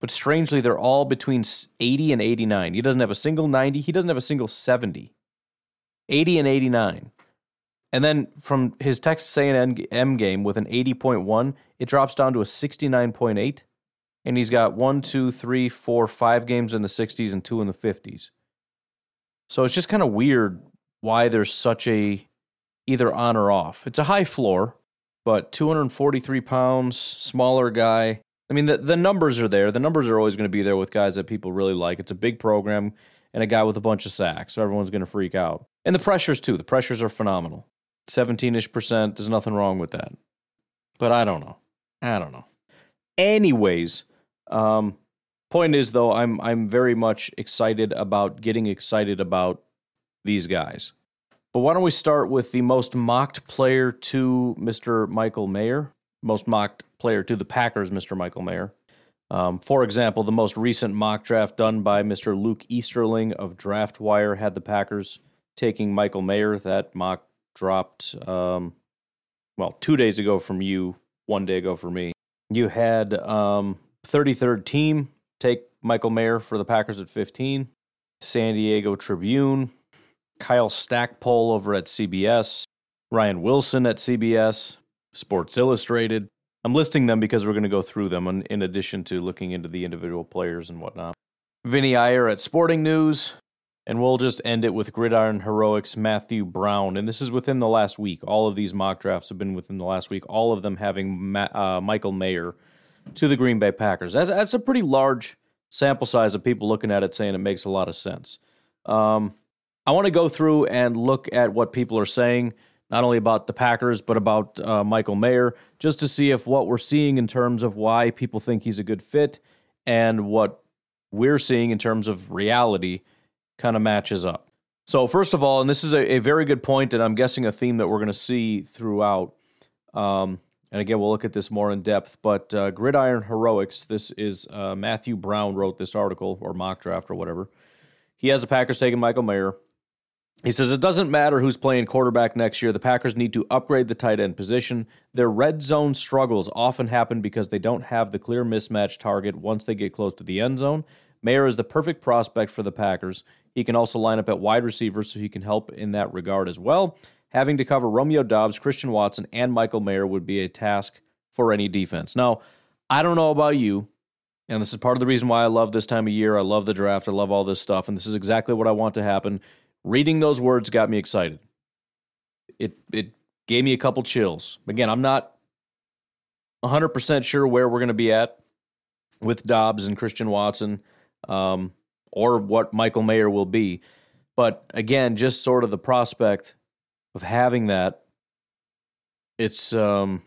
but strangely, they're all between 80 and 89. He doesn't have a single 90, he doesn't have a single 70. 80 and 89. And then from his Texas A&M game with an 80.1, it drops down to a 69.8. And he's got one, two, three, four, five games in the 60s and two in the 50s. So it's just kind of weird why there's such a either on or off. It's a high floor, but 243 pounds, smaller guy. I mean, the, the numbers are there. The numbers are always going to be there with guys that people really like. It's a big program and a guy with a bunch of sacks, so everyone's going to freak out. And the pressures, too. The pressures are phenomenal. 17 ish percent. There's nothing wrong with that. But I don't know. I don't know. Anyways, um, point is though, I'm I'm very much excited about getting excited about these guys. But why don't we start with the most mocked player to Mr. Michael Mayer? Most mocked player to the Packers, Mr. Michael Mayer. Um, for example, the most recent mock draft done by Mr. Luke Easterling of DraftWire had the Packers taking Michael Mayer. That mock dropped, um, well, two days ago from you, one day ago for me. You had um, 33rd team take Michael Mayer for the Packers at 15. San Diego Tribune Kyle Stackpole over at CBS, Ryan Wilson at CBS, Sports Illustrated. I'm listing them because we're going to go through them in addition to looking into the individual players and whatnot. Vinny Iyer at Sporting News, and we'll just end it with Gridiron Heroics Matthew Brown. And this is within the last week. All of these mock drafts have been within the last week, all of them having Ma- uh, Michael Mayer to the Green Bay Packers. That's, that's a pretty large sample size of people looking at it saying it makes a lot of sense. Um, I want to go through and look at what people are saying, not only about the Packers, but about uh, Michael Mayer, just to see if what we're seeing in terms of why people think he's a good fit and what we're seeing in terms of reality kind of matches up. So, first of all, and this is a, a very good point, and I'm guessing a theme that we're going to see throughout. Um, and again, we'll look at this more in depth. But uh, Gridiron Heroics, this is uh, Matthew Brown wrote this article or mock draft or whatever. He has the Packers taking Michael Mayer. He says it doesn't matter who's playing quarterback next year. The Packers need to upgrade the tight end position. Their red zone struggles often happen because they don't have the clear mismatch target once they get close to the end zone. Mayer is the perfect prospect for the Packers. He can also line up at wide receiver, so he can help in that regard as well. Having to cover Romeo Doubs, Christian Watson, and Michael Mayer would be a task for any defense. Now, I don't know about you, and this is part of the reason why I love this time of year. I love the draft. I love all this stuff, and this is exactly what I want to happen reading those words got me excited. It it gave me a couple chills. Again, I'm not 100% sure where we're going to be at with Doubs and Christian Watson um, or what Michael Mayer will be. But again, just sort of the prospect of having that, it's um,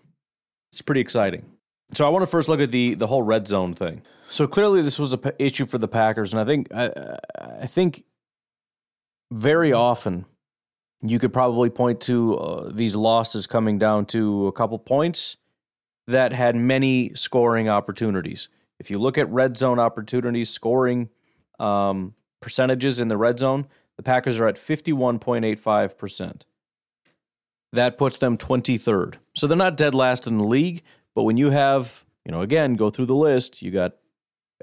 it's pretty exciting. So I want to first look at the the whole red zone thing. So clearly, this was a p- issue for the Packers, and I think I, I think very often you could probably point to uh, these losses coming down to a couple points that had many scoring opportunities. If you look at red zone opportunities, scoring um, percentages in the red zone, the Packers are at 51.85%. That puts them 23rd. So they're not dead last in the league, but when you have, you know, again, go through the list, you got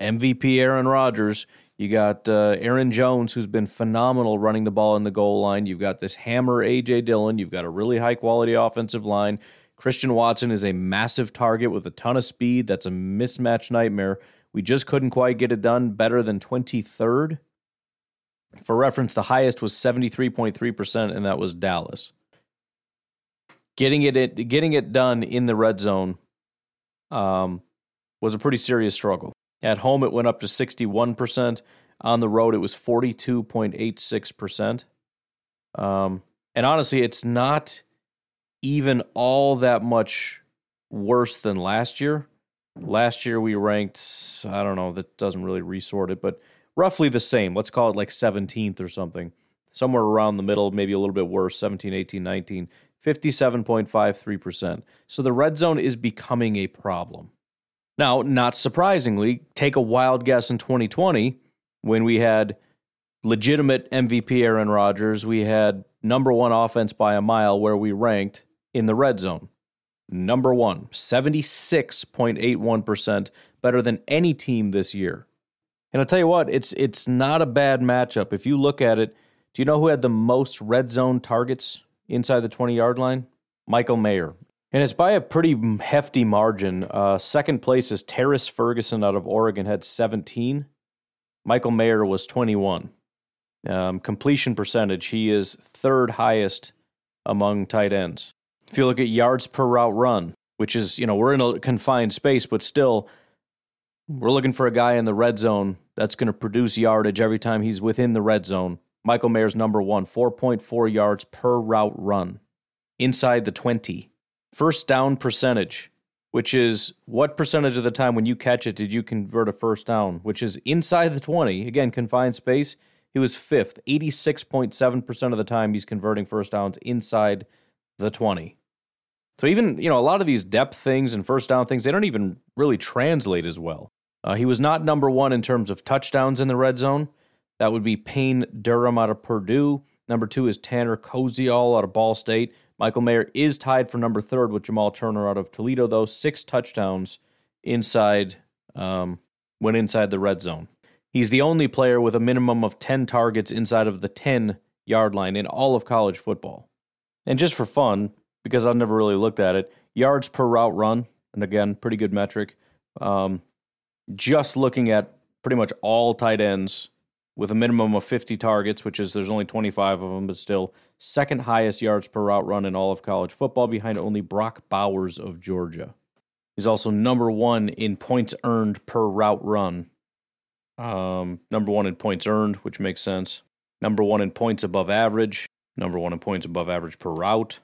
MVP Aaron Rodgers, you got uh, Aaron Jones, who's been phenomenal running the ball in the goal line. You've got this hammer, A.J. Dillon. You've got a really high quality offensive line. Christian Watson is a massive target with a ton of speed. That's a mismatch nightmare. We just couldn't quite get it done better than 23rd. For reference, the highest was 73.3%, and that was Dallas. Getting it, it getting it done in the red zone um, was a pretty serious struggle. At home, it went up to 61%. On the road, it was 42.86%. Um, and honestly, it's not even all that much worse than last year. Last year we ranked, I don't know, that doesn't really resort it, but roughly the same. Let's call it like 17th or something. Somewhere around the middle, maybe a little bit worse, 17, 18, 19. 57.53%. So the red zone is becoming a problem. Now, not surprisingly, take a wild guess in 2020 when we had legitimate MVP Aaron Rodgers, we had number one offense by a mile where we ranked in the red zone. Number one, 76.81%, better than any team this year. And I'll tell you what, it's it's not a bad matchup. If you look at it, do you know who had the most red zone targets inside the 20 yard line? Michael Mayer. And it's by a pretty hefty margin. Uh, second place is Terrance Ferguson out of Oregon, had 17. Michael Mayer was 21. Um, completion percentage, he is third highest among tight ends. If you look at yards per route run, which is, you know, we're in a confined space, but still, we're looking for a guy in the red zone that's going to produce yardage every time he's within the red zone. Michael Mayer's number one, 4.4 yards per route run inside the 20. First down percentage, which is what percentage of the time when you catch it did you convert a first down, which is inside the 20. Again, confined space. He was fifth. 86.7% of the time he's converting first downs inside the 20. So even, you know, a lot of these depth things and first down things, they don't even really translate as well. Uh, he was not number one in terms of touchdowns in the red zone. That would be Payne Durham out of Purdue. Number two is Tanner Koziol out of Ball State. Michael Mayer is tied for number third with Jamal Turner out of Toledo, though. Six touchdowns inside, um, when inside the red zone. He's the only player with a minimum of 10 targets inside of the 10 yard line in all of college football. And just for fun, because I've never really looked at it. Yards per route run, and again, pretty good metric. Um, just looking at pretty much all tight ends with a minimum of 50 targets, which is there's only 25 of them, but still second highest yards per route run in all of college football, behind only Brock Bowers of Georgia. He's also number one in points earned per route run. Um, number one in points earned, which makes sense. Number one in points above average. Number one in points above average per route.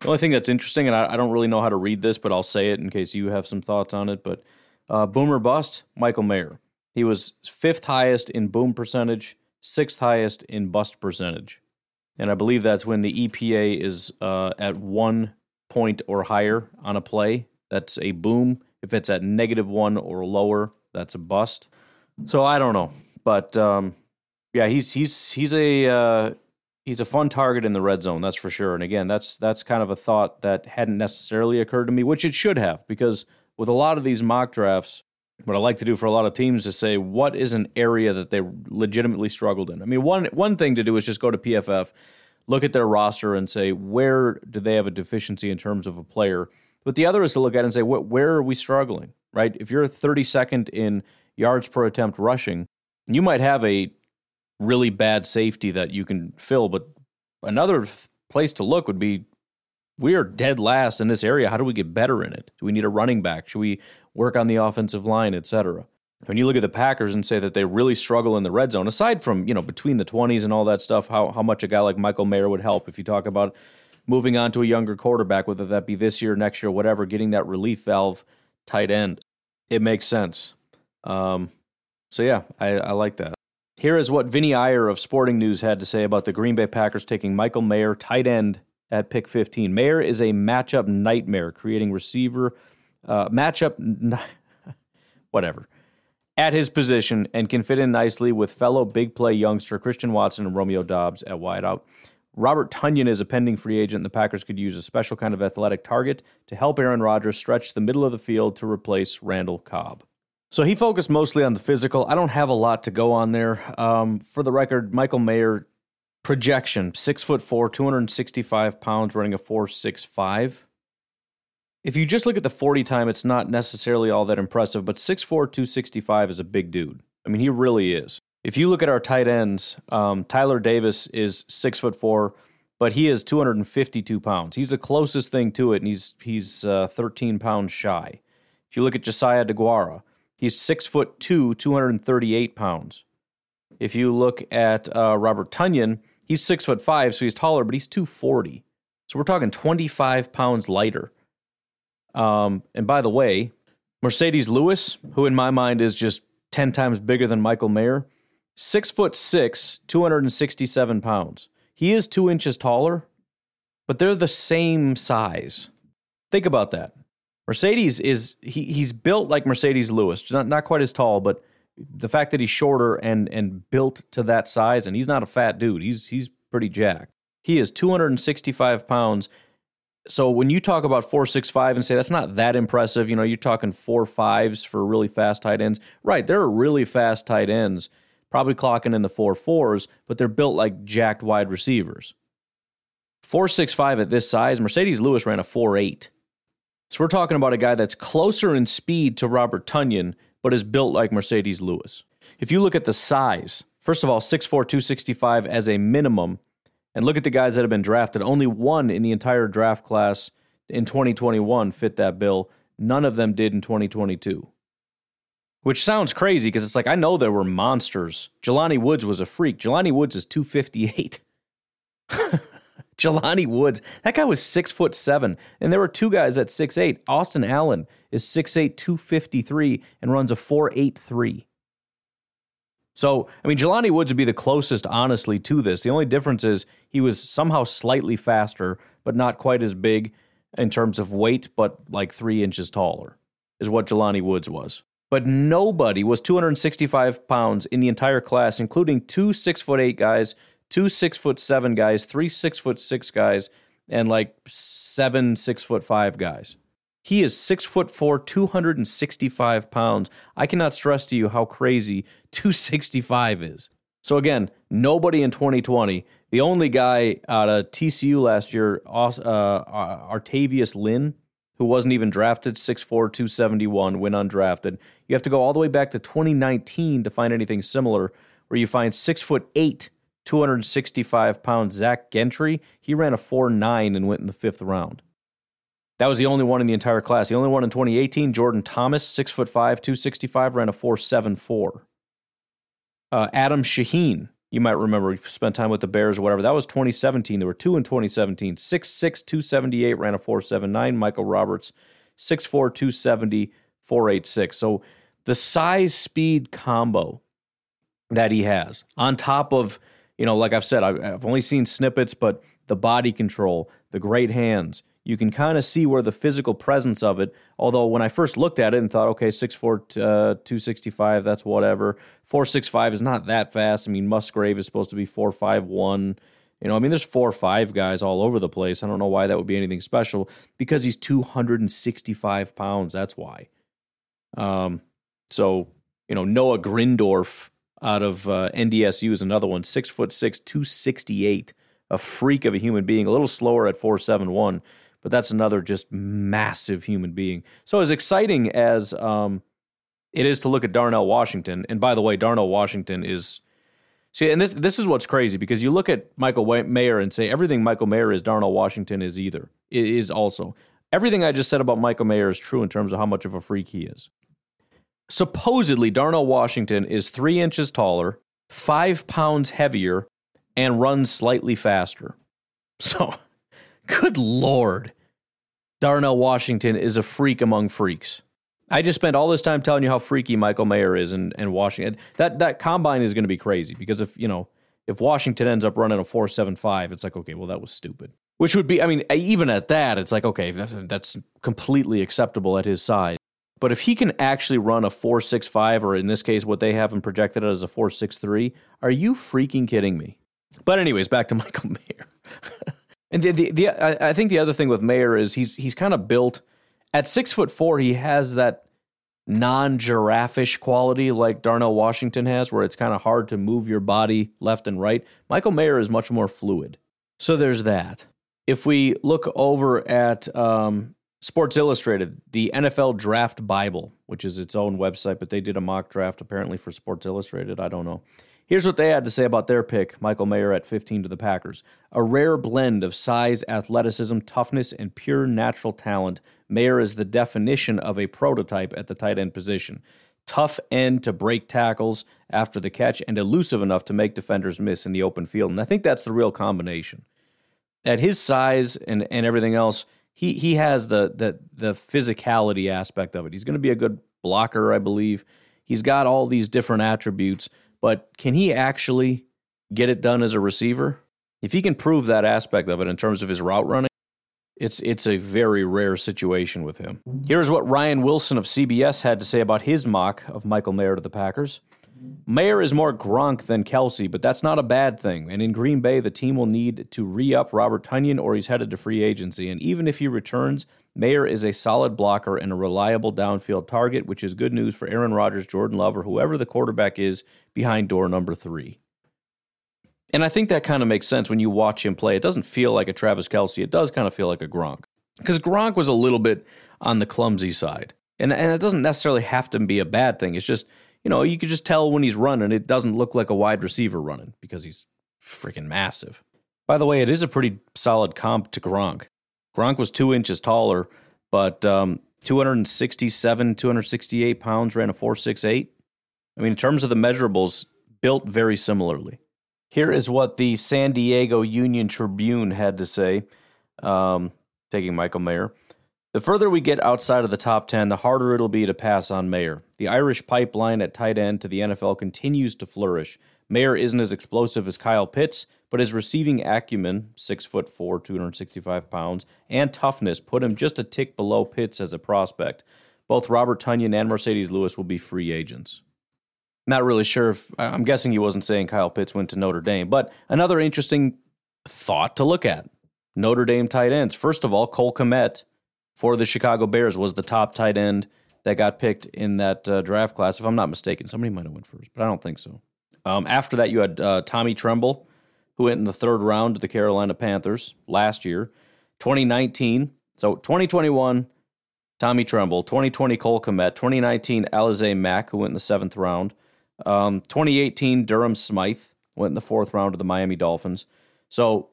The only thing that's interesting, and I, I, don't really know how to read this, but I'll say it in case you have some thoughts on it. But uh, boomer bust, Michael Mayer. He was fifth highest in boom percentage, sixth highest in bust percentage. And I believe that's when the EPA is uh, at one point or higher on a play. That's a boom. If it's at negative one or lower, that's a bust. So I don't know, but um, yeah, he's he's he's a uh, he's a fun target in the red zone, that's for sure. And again, that's that's kind of a thought that hadn't necessarily occurred to me, which it should have, because with a lot of these mock drafts, what I like to do for a lot of teams is say what is an area that they legitimately struggled in. I mean, one one thing to do is just go to PFF, look at their roster, and say where do they have a deficiency in terms of a player. But the other is to look at it and say where are we struggling, right? If you're 32nd in yards per attempt rushing, you might have a really bad safety that you can fill. But another place to look would be we are dead last in this area. How do we get better in it? Do we need a running back? Should we work on the offensive line, etc.? When you look at the Packers and say that they really struggle in the red zone, aside from you know between the twenties and all that stuff, how how much a guy like Michael Mayer would help if you talk about moving on to a younger quarterback, whether that be this year, next year, whatever, getting that relief valve tight end, it makes sense. Um, so yeah, I, I like that. Here is what Vinny Iyer of Sporting News had to say about the Green Bay Packers taking Michael Mayer, tight end, at pick 15. Mayer is a matchup nightmare, creating receiver uh, matchup, whatever, at his position and can fit in nicely with fellow big play youngster Christian Watson and Romeo Doubs at wideout. Robert Tonyan is a pending free agent. And the Packers could use a special kind of athletic target to help Aaron Rodgers stretch the middle of the field to replace Randall Cobb. So he focused mostly on the physical. I don't have a lot to go on there. Um, for the record, Michael Mayer projection six foot four, 265 pounds, running a four six five. If you just look at the 40 time, it's not necessarily all that impressive, but 6'4, 265 is a big dude. I mean, he really is. If you look at our tight ends, um, Tyler Davis is six foot four, but he is 252 pounds. He's the closest thing to it, and he's he's uh, 13 pounds shy. If you look at Josiah DeGuara, He's six foot two, 238 pounds. If you look at uh, Robert Tonyan, he's six foot five, so he's taller, but he's 240. So we're talking 25 pounds lighter. Um, and by the way, Marcedes Lewis, who in my mind is just 10 times bigger than Michael Mayer, six foot six, 267 pounds. He is two inches taller, but they're the same size. Think about that. Marcedes is he, he's built like Marcedes Lewis, not not quite as tall, but the fact that he's shorter and and built to that size, and he's not a fat dude. He's he's pretty jacked. He is 265 pounds. So when you talk about 465 and say that's not that impressive, you know, you're talking four fives for really fast tight ends. Right, there are really fast tight ends, probably clocking in the four fours, but they're built like jacked wide receivers. 465 at this size, Marcedes Lewis ran a 4.8. So we're talking about a guy that's closer in speed to Robert Tonyan, but is built like Marcedes Lewis. If you look at the size, first of all, 6'4, 265 as a minimum, and look at the guys that have been drafted. Only one in the entire draft class in 2021 fit that bill. None of them did in 2022. Which sounds crazy because it's like, I know there were monsters. Jelani Woods was a freak. Jelani Woods is 258. Jelani Woods, that guy was six foot seven. And there were two guys at six eight. Austin Allen is 6'8, 253, and runs a 4'8'3. So, I mean, Jelani Woods would be the closest, honestly, to this. The only difference is he was somehow slightly faster, but not quite as big in terms of weight, but like three inches taller, is what Jelani Woods was. But nobody was 265 pounds in the entire class, including two six foot eight guys, two six foot seven guys, three six foot six guys, and like seven six foot five guys. He is six foot four, 265 pounds. I cannot stress to you how crazy 265 is. So again, nobody in 2020. The only guy out of TCU last year, uh, Artavius Lynn, who wasn't even drafted, 6'4", 271, went undrafted. You have to go all the way back to 2019 to find anything similar, where you find six foot eight, 265 pounds Zach Gentry. He ran a 4 9 and went in the fifth round. That was the only one in the entire class. The only one in 2018, Jordan Thomas, six foot five, 265, ran a 4.74. Uh, Adam Shaheen, you might remember, he spent time with the Bears or whatever. That was 2017. There were two in 2017. 6'6, 278, ran a 4.79. Michael Roberts, 6'4, 270, 4.86. So the size speed combo that he has, on top of, you know, like I've said, I've only seen snippets, but the body control, the great hands, you can kind of see where the physical presence of it. Although when I first looked at it and thought, okay, 6'4", uh, 265, that's whatever. 4'6'5 is not that fast. I mean, Musgrave is supposed to be 4'5'1". You know, I mean, there's four or five guys all over the place. I don't know why that would be anything special because he's 265 pounds. That's why. Um, so, you know, Noah Gindorff out of uh, NDSU is another one, six foot six, 268, a freak of a human being, a little slower at 4'7'1 but that's another just massive human being. So as exciting as um, it is to look at Darnell Washington, and by the way, Darnell Washington is see, and this this is what's crazy because you look at Michael Mayer and say everything Michael Mayer is, Darnell Washington is either is also everything I just said about Michael Mayer is true in terms of how much of a freak he is. Supposedly, Darnell Washington is three inches taller, five pounds heavier, and runs slightly faster. So Good Lord. Darnell Washington is a freak among freaks. I just spent all this time telling you how freaky Michael Mayer is and, and Washington. That that combine is going to be crazy because if, you know, if Washington ends up running a 475, it's like, okay, well, that was stupid. Which would be, I mean, even at that, it's like, okay, that's completely acceptable at his size. But if he can actually run a 465, or in this case, what they have him projected as a 463, are you freaking kidding me? But, anyways, back to Michael Mayer. And the, the, the I, think the other thing with Mayer is he's he's kind of built at six foot four. He has that non giraffish quality like Darnell Washington has, where it's kind of hard to move your body left and right. Michael Mayer is much more fluid. So there's that. If we look over at um, Sports Illustrated, the NFL Draft Bible, which is its own website, but they did a mock draft apparently for Sports Illustrated. I don't know. Here's what they had to say about their pick, Michael Mayer at 15 to the Packers. A rare blend of size, athleticism, toughness, and pure natural talent. Mayer is the definition of a prototype at the tight end position. Tough end to break tackles after the catch and elusive enough to make defenders miss in the open field. And I think that's the real combination. At his size and, and everything else, he he has the the the physicality aspect of it. He's going to be a good blocker, I believe. He's got all these different attributes, but can he actually get it done as a receiver? If he can prove that aspect of it in terms of his route running, it's it's a very rare situation with him. Here's what Ryan Wilson of CBS had to say about his mock of Michael Mayer to the Packers. Mayer is more Gronk than Kelce, but that's not a bad thing. And in Green Bay, the team will need to re up Robert Tonyan or he's headed to free agency. And even if he returns, Mayer is a solid blocker and a reliable downfield target, which is good news for Aaron Rodgers, Jordan Love, or whoever the quarterback is behind door number three. And I think that kind of makes sense when you watch him play. It doesn't feel like a Travis Kelce, it does kind of feel like a Gronk. Because Gronk was a little bit on the clumsy side. And, and it doesn't necessarily have to be a bad thing. It's just you know, you could just tell when he's running, it doesn't look like a wide receiver running because he's freaking massive. By the way, it is a pretty solid comp to Gronk. Gronk was two inches taller, but um, 267, 268 pounds, ran a 468. I mean, in terms of the measurables, built very similarly. Here is what the San Diego Union Tribune had to say, um, taking Michael Mayer. The further we get outside of the top 10, the harder it'll be to pass on Mayer. The Irish pipeline at tight end to the NFL continues to flourish. Mayer isn't as explosive as Kyle Pitts, but his receiving acumen, six foot four, 265 pounds, and toughness put him just a tick below Pitts as a prospect. Both Robert Tonyan and Marcedes Lewis will be free agents. Not really sure if I'm guessing he wasn't saying Kyle Pitts went to Notre Dame, but another interesting thought to look at. Notre Dame tight ends. First of all, Cole Kmet for the Chicago Bears was the top tight end that got picked in that uh, draft class. If I'm not mistaken, somebody might have went first, but I don't think so. Um, after that, you had uh, Tommy Tremble, who went in the third round to the Carolina Panthers last year. 2019, so 2021, Tommy Tremble. 2020, Cole Kmet. 2019, Alize Mack, who went in the seventh round. Um, 2018, Durham Smythe went in the fourth round to the Miami Dolphins. So,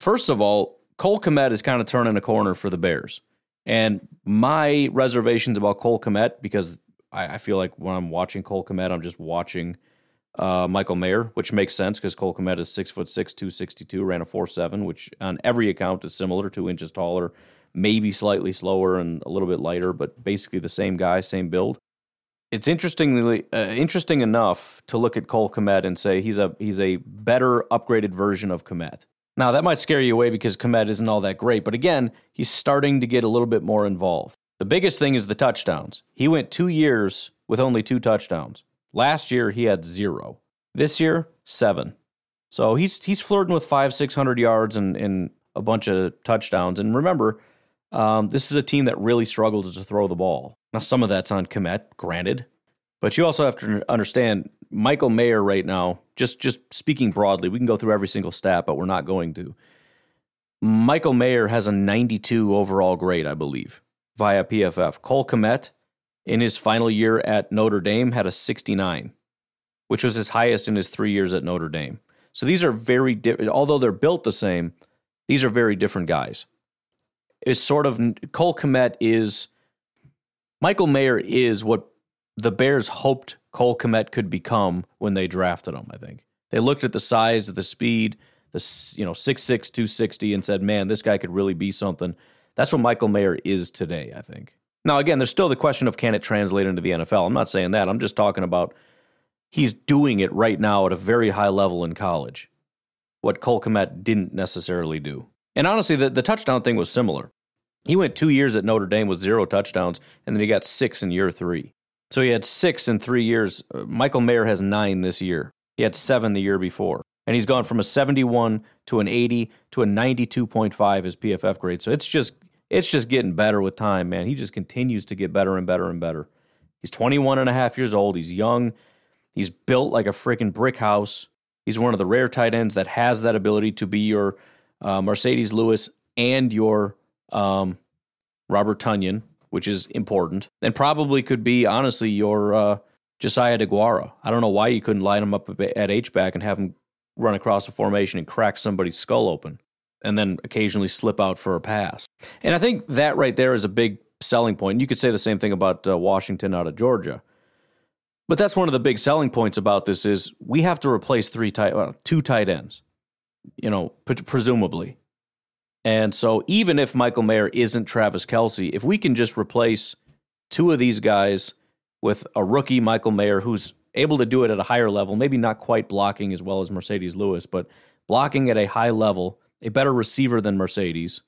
first of all, Cole Kmet is kind of turning a corner for the Bears. And my reservations about Cole Kmet, because I, I feel like when I'm watching Cole Kmet, I'm just watching uh, Michael Mayer, which makes sense because Cole Kmet is six foot six, two sixty two, ran a four seven, which on every account is similar, two inches taller, maybe slightly slower and a little bit lighter, but basically the same guy, same build. It's interestingly uh, interesting enough to look at Cole Kmet and say he's a he's a better upgraded version of Kmet. Now, that might scare you away because Kmet isn't all that great, but again, he's starting to get a little bit more involved. The biggest thing is the touchdowns. He went two years with only two touchdowns. Last year, he had zero. This year, seven. So he's he's flirting with five, six hundred yards and, and a bunch of touchdowns. And remember, um, this is a team that really struggles to throw the ball. Now, some of that's on Kmet, granted, but you also have to understand Michael Mayer right now, just just speaking broadly, we can go through every single stat, but we're not going to. Michael Mayer has a 92 overall grade, I believe, via PFF. Cole Kmet, in his final year at Notre Dame, had a 69, which was his highest in his three years at Notre Dame. So these are very different. Although they're built the same, these are very different guys. It's sort of Cole Kmet is Michael Mayer is what the Bears hoped Cole Kmet could become when they drafted him. I think they looked at the size, the speed, the you know six six two sixty, and said, "Man, this guy could really be something." That's what Michael Mayer is today. I think. Now, again, there's still the question of can it translate into the NFL. I'm not saying that. I'm just talking about he's doing it right now at a very high level in college. What Cole Kmet didn't necessarily do. And honestly, the, the touchdown thing was similar. He went two years at Notre Dame with zero touchdowns, and then he got six in year three. So he had six in three years. Uh, Michael Mayer has nine this year. He had seven the year before. And he's gone from a 71 to an 80 to a 92.5 as PFF grade. So it's just it's just getting better with time, man. He just continues to get better and better and better. He's 21 and a half years old. He's young. He's built like a freaking brick house. He's one of the rare tight ends that has that ability to be your uh, Marcedes Lewis and your um, Robert Tonyan which is important, and probably could be honestly your uh, Josiah DeGuara. I don't know why you couldn't line him up at H back and have him run across the formation and crack somebody's skull open, and then occasionally slip out for a pass. And I think that right there is a big selling point. You could say the same thing about uh, Washington out of Georgia. But that's one of the big selling points about this is we have to replace three tight, well, two tight ends, you know, presumably. And so even if Michael Mayer isn't Travis Kelce, if we can just replace two of these guys with a rookie Michael Mayer who's able to do it at a higher level, maybe not quite blocking as well as Marcedes Lewis, but blocking at a high level, a better receiver than Marcedes,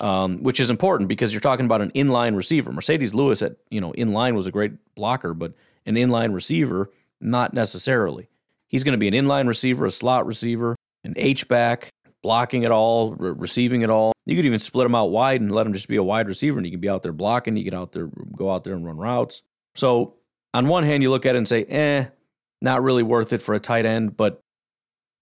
um, which is important because you're talking about an inline receiver. Marcedes Lewis at you know inline was a great blocker, but an inline receiver not necessarily. He's going to be an inline receiver, a slot receiver, an H back, blocking it all, re- receiving it all. You could even split him out wide and let him just be a wide receiver, and you can be out there blocking. You get out there, go out there and run routes. So on one hand, you look at it and say, eh, not really worth it for a tight end, but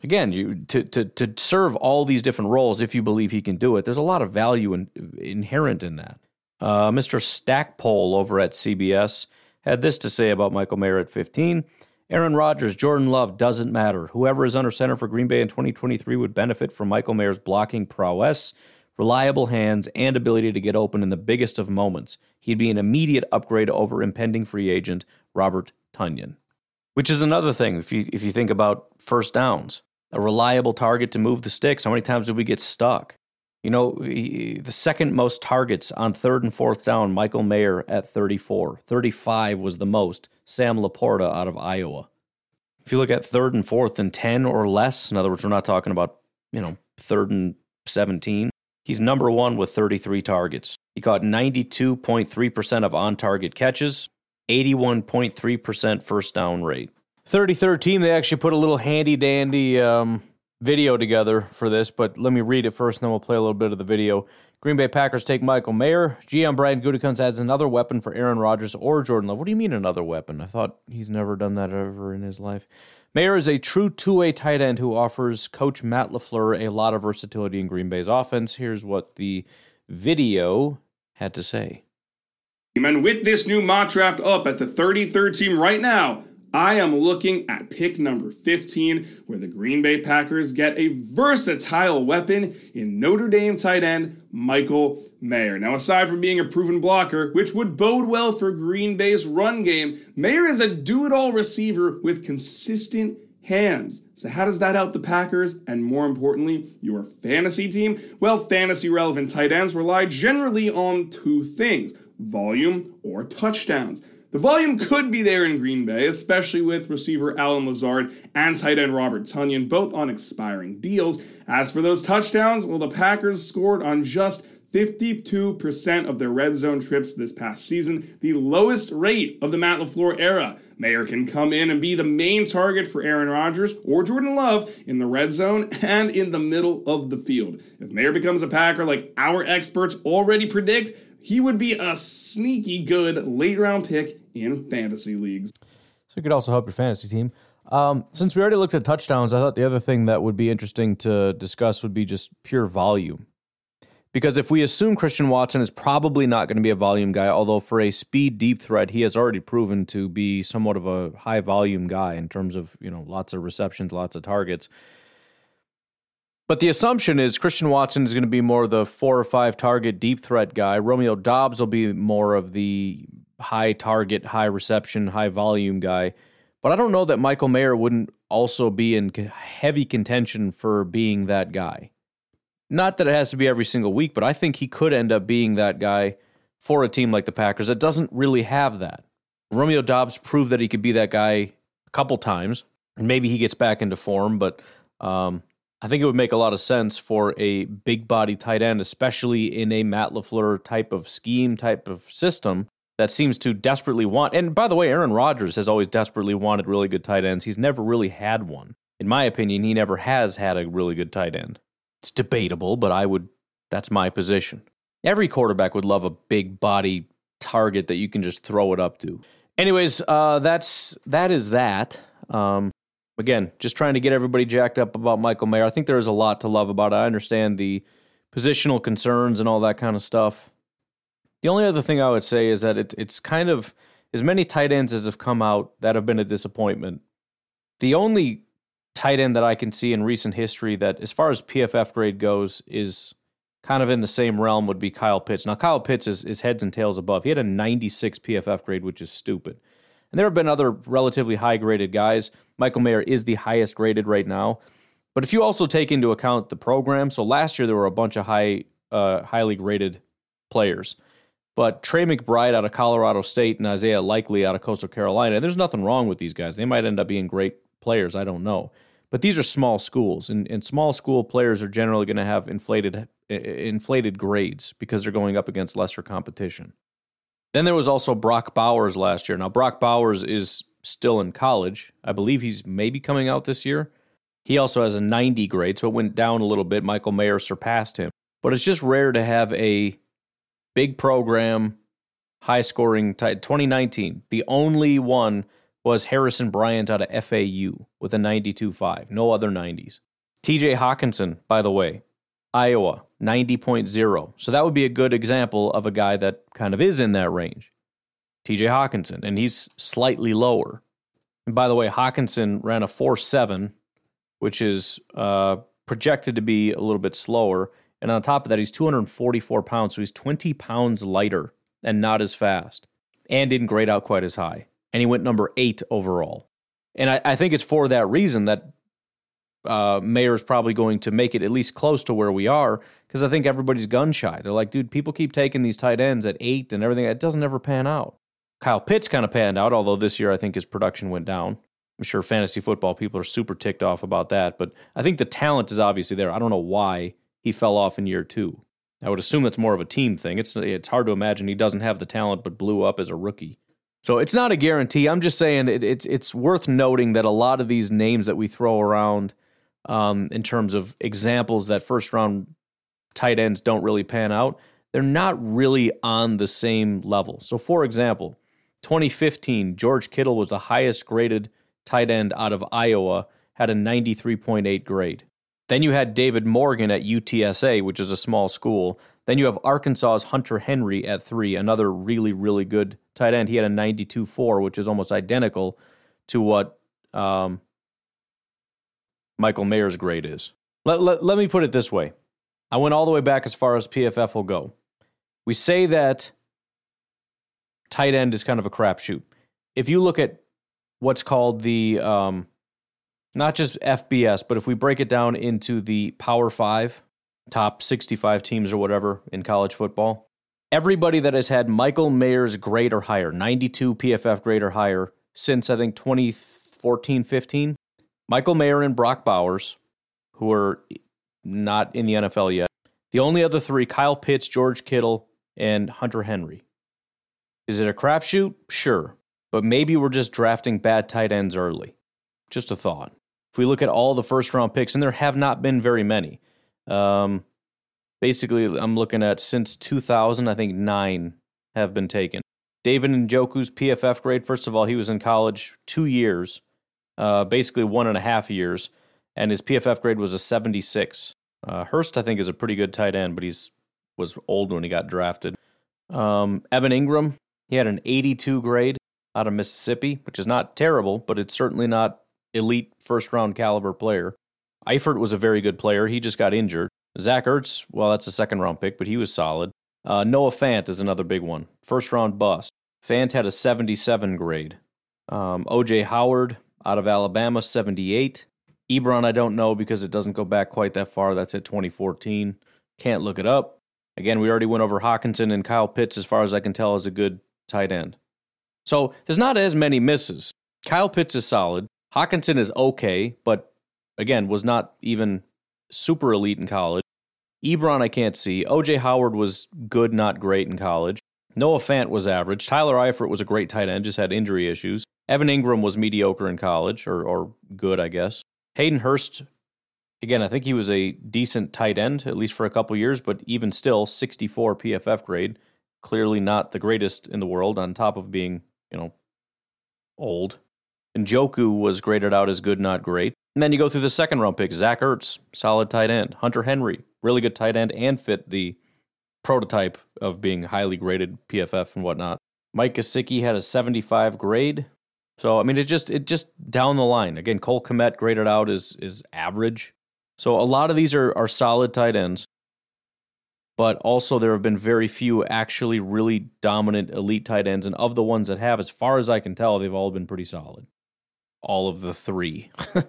again, you to to to serve all these different roles if you believe he can do it. There's a lot of value in, inherent in that. Uh, Mr. Stackpole over at CBS had this to say about Michael Mayer at 15. Aaron Rodgers, Jordan Love doesn't matter. Whoever is under center for Green Bay in 2023 would benefit from Michael Mayer's blocking prowess, reliable hands, and ability to get open in the biggest of moments. He'd be an immediate upgrade over impending free agent Robert Tonyan. Which is another thing if you if you think about first downs a reliable target to move the sticks. How many times did we get stuck? You know, the second most targets on third and fourth down, Michael Mayer at 34. 35 was the most, Sam LaPorta out of Iowa. If you look at third and fourth and 10 or less, in other words, we're not talking about, you know, third and 17, he's number one with 33 targets. He caught 92.3% of on target catches, 81.3% first down rate. 33rd team, they actually put a little handy dandy um, video together for this, but let me read it first, and then we'll play a little bit of the video. Green Bay Packers take Michael Mayer. GM Brian Gutekunst adds another weapon for Aaron Rodgers or Jordan Love. What do you mean another weapon? I thought he's never done that ever in his life. Mayer is a true two-way tight end who offers Coach Matt LaFleur a lot of versatility in Green Bay's offense. Here's what the video had to say. And with this new mock draft up at the 33rd team right now, I am looking at pick number 15, where the Green Bay Packers get a versatile weapon in Notre Dame tight end Michael Mayer. Now, aside from being a proven blocker, which would bode well for Green Bay's run game, Mayer is a do it all receiver with consistent hands. So, how does that help the Packers and more importantly, your fantasy team? Well, fantasy relevant tight ends rely generally on two things volume or touchdowns. The volume could be there in Green Bay, especially with receiver Allen Lazard and tight end Robert Tonyan, both on expiring deals. As for those touchdowns, well, the Packers scored on just 52% of their red zone trips this past season, the lowest rate of the Matt LaFleur era. Mayer can come in and be the main target for Aaron Rodgers or Jordan Love in the red zone and in the middle of the field. If Mayer becomes a Packer like our experts already predict, he would be a sneaky good late round pick in fantasy leagues. So you could also help your fantasy team. Um, since we already looked at touchdowns, I thought the other thing that would be interesting to discuss would be just pure volume. Because if we assume Christian Watson is probably not going to be a volume guy, although for a speed deep threat, he has already proven to be somewhat of a high volume guy in terms of, you know, lots of receptions, lots of targets. But the assumption is Christian Watson is going to be more of the four or five target deep threat guy. Romeo Doubs will be more of the high target, high reception, high volume guy. But I don't know that Michael Mayer wouldn't also be in heavy contention for being that guy. Not that it has to be every single week, but I think he could end up being that guy for a team like the Packers that doesn't really have that. Romeo Doubs proved that he could be that guy a couple times, and maybe he gets back into form, but um, I think it would make a lot of sense for a big body tight end, especially in a Matt LaFleur type of scheme, type of system that seems to desperately want. And by the way, Aaron Rodgers has always desperately wanted really good tight ends. He's never really had one. In my opinion, he never has had a really good tight end. It's debatable, but I would, that's my position. Every quarterback would love a big body target that you can just throw it up to. Anyways, uh, that's that is that. Um, again, just trying to get everybody jacked up about Michael Mayer. I think there is a lot to love about it. I understand the positional concerns and all that kind of stuff. The only other thing I would say is that it, it's kind of as many tight ends as have come out that have been a disappointment. The only tight end that I can see in recent history that, as far as PFF grade goes, is kind of in the same realm would be Kyle Pitts. Now, Kyle Pitts is, is heads and tails above. He had a 96 PFF grade, which is stupid. And there have been other relatively high graded guys. Michael Mayer is the highest graded right now. But if you also take into account the program, so last year there were a bunch of high, uh, highly graded players. But Trey McBride out of Colorado State and Isaiah Likely out of Coastal Carolina, there's nothing wrong with these guys. They might end up being great players. I don't know. But these are small schools, and, and small school players are generally going to have inflated inflated grades because they're going up against lesser competition. Then there was also Brock Bowers last year. Now Brock Bowers is still in college. I believe he's maybe coming out this year. He also has a 90 grade, so it went down a little bit. Michael Mayer surpassed him. But it's just rare to have a big program, high scoring type. 2019, the only one was Harrison Bryant out of FAU with a 92.5. No other 90s. TJ Hockenson, by the way, Iowa, 90.0. So that would be a good example of a guy that kind of is in that range. TJ Hockenson, and he's slightly lower. And by the way, Hockenson ran a 4.7, which is uh, projected to be a little bit slower. And on top of that, he's 244 pounds, so he's 20 pounds lighter and not as fast, and didn't grade out quite as high. And he went number eight overall. And I, I think it's for that reason that uh, is probably going to make it at least close to where we are because I think everybody's gun shy. They're like, dude, people keep taking these tight ends at eight and everything. It doesn't ever pan out. Kyle Pitts kind of panned out, although this year I think his production went down. I'm sure fantasy football people are super ticked off about that, but I think the talent is obviously there. I don't know why he fell off in year two. I would assume that's more of a team thing. It's it's hard to imagine he doesn't have the talent but blew up as a rookie. So it's not a guarantee. I'm just saying it, it's it's worth noting that a lot of these names that we throw around um, in terms of examples that first round tight ends don't really pan out, they're not really on the same level. So, for example, 2015, George Kittle was the highest graded tight end out of Iowa, had a 93.8 grade. Then you had David Morgan at UTSA, which is a small school. Then you have Arkansas's Hunter Henry at three, another really, really good tight end. He had a 92.4, which is almost identical to what um, Michael Mayer's grade is. Let, let, let me put it this way I went all the way back as far as PFF will go. We say that tight end is kind of a crapshoot. If you look at what's called the, um, not just FBS, but if we break it down into the Power Five, top 65 teams or whatever in college football, everybody that has had Michael Mayer's grade or higher, 92 PFF grade or higher, since I think 2014 15, Michael Mayer and Brock Bowers, who are not in the NFL yet. The only other three Kyle Pitts, George Kittle, and Hunter Henry. Is it a crapshoot? Sure. But maybe we're just drafting bad tight ends early. Just a thought. If we look at all the first round picks, and there have not been very many, um, basically, I'm looking at since 2000, I think nine have been taken. David Njoku's PFF grade, first of all, he was in college two years uh, basically one and a half years, and his PFF grade was a 76. Uh, Hurst, I think, is a pretty good tight end, but he's was old when he got drafted. Um, Evan Engram, he had an 82 grade out of Mississippi, which is not terrible, but it's certainly not elite first round caliber player. Eifert was a very good player. He just got injured. Zach Ertz, well, that's a second round pick, but he was solid. Uh, Noah Fant is another big one. First round bust. Fant had a 77 grade. Um, OJ Howard, out of Alabama, 78. Ebron, I don't know because it doesn't go back quite that far. That's at 2014. Can't look it up. Again, we already went over Hockenson and Kyle Pitts, as far as I can tell, is a good tight end. So there's not as many misses. Kyle Pitts is solid. Hockenson is okay, but again, was not even super elite in college. Ebron, I can't see. OJ Howard was good, not great in college. Noah Fant was average. Tyler Eifert was a great tight end, just had injury issues. Evan Engram was mediocre in college, or, or good, I guess. Hayden Hurst, again, I think he was a decent tight end, at least for a couple years, but even still, 64 PFF grade. Clearly not the greatest in the world, on top of being, you know, old. And Njoku was graded out as good, not great. And then you go through the second round pick Zach Ertz, solid tight end. Hunter Henry, really good tight end and fit the prototype of being highly graded PFF and whatnot. Mike Gesicki had a 75 grade. So I mean, it just it just down the line. Again, Cole Kmet graded out is is average. So a lot of these are are solid tight ends, but also there have been very few actually really dominant elite tight ends, and of the ones that have, as far as I can tell, they've all been pretty solid. All of the three.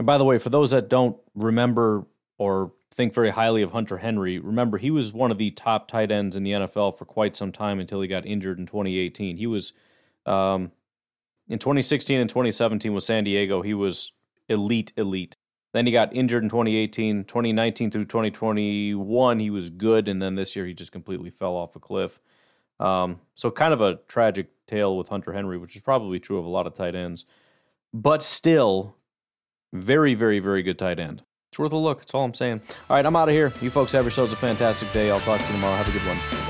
And by the way, for those that don't remember or think very highly of Hunter Henry, remember he was one of the top tight ends in the NFL for quite some time until he got injured in 2018. He was um, in 2016 and 2017 with San Diego. He was elite, elite. Then he got injured in 2018, 2019 through 2021. He was good, and then this year he just completely fell off a cliff. Um, so kind of a tragic tale with Hunter Henry, which is probably true of a lot of tight ends, but still very, very, very good tight end. It's worth a look. That's all I'm saying. All right, I'm out of here. You folks have yourselves a fantastic day. I'll talk to you tomorrow. Have a good one.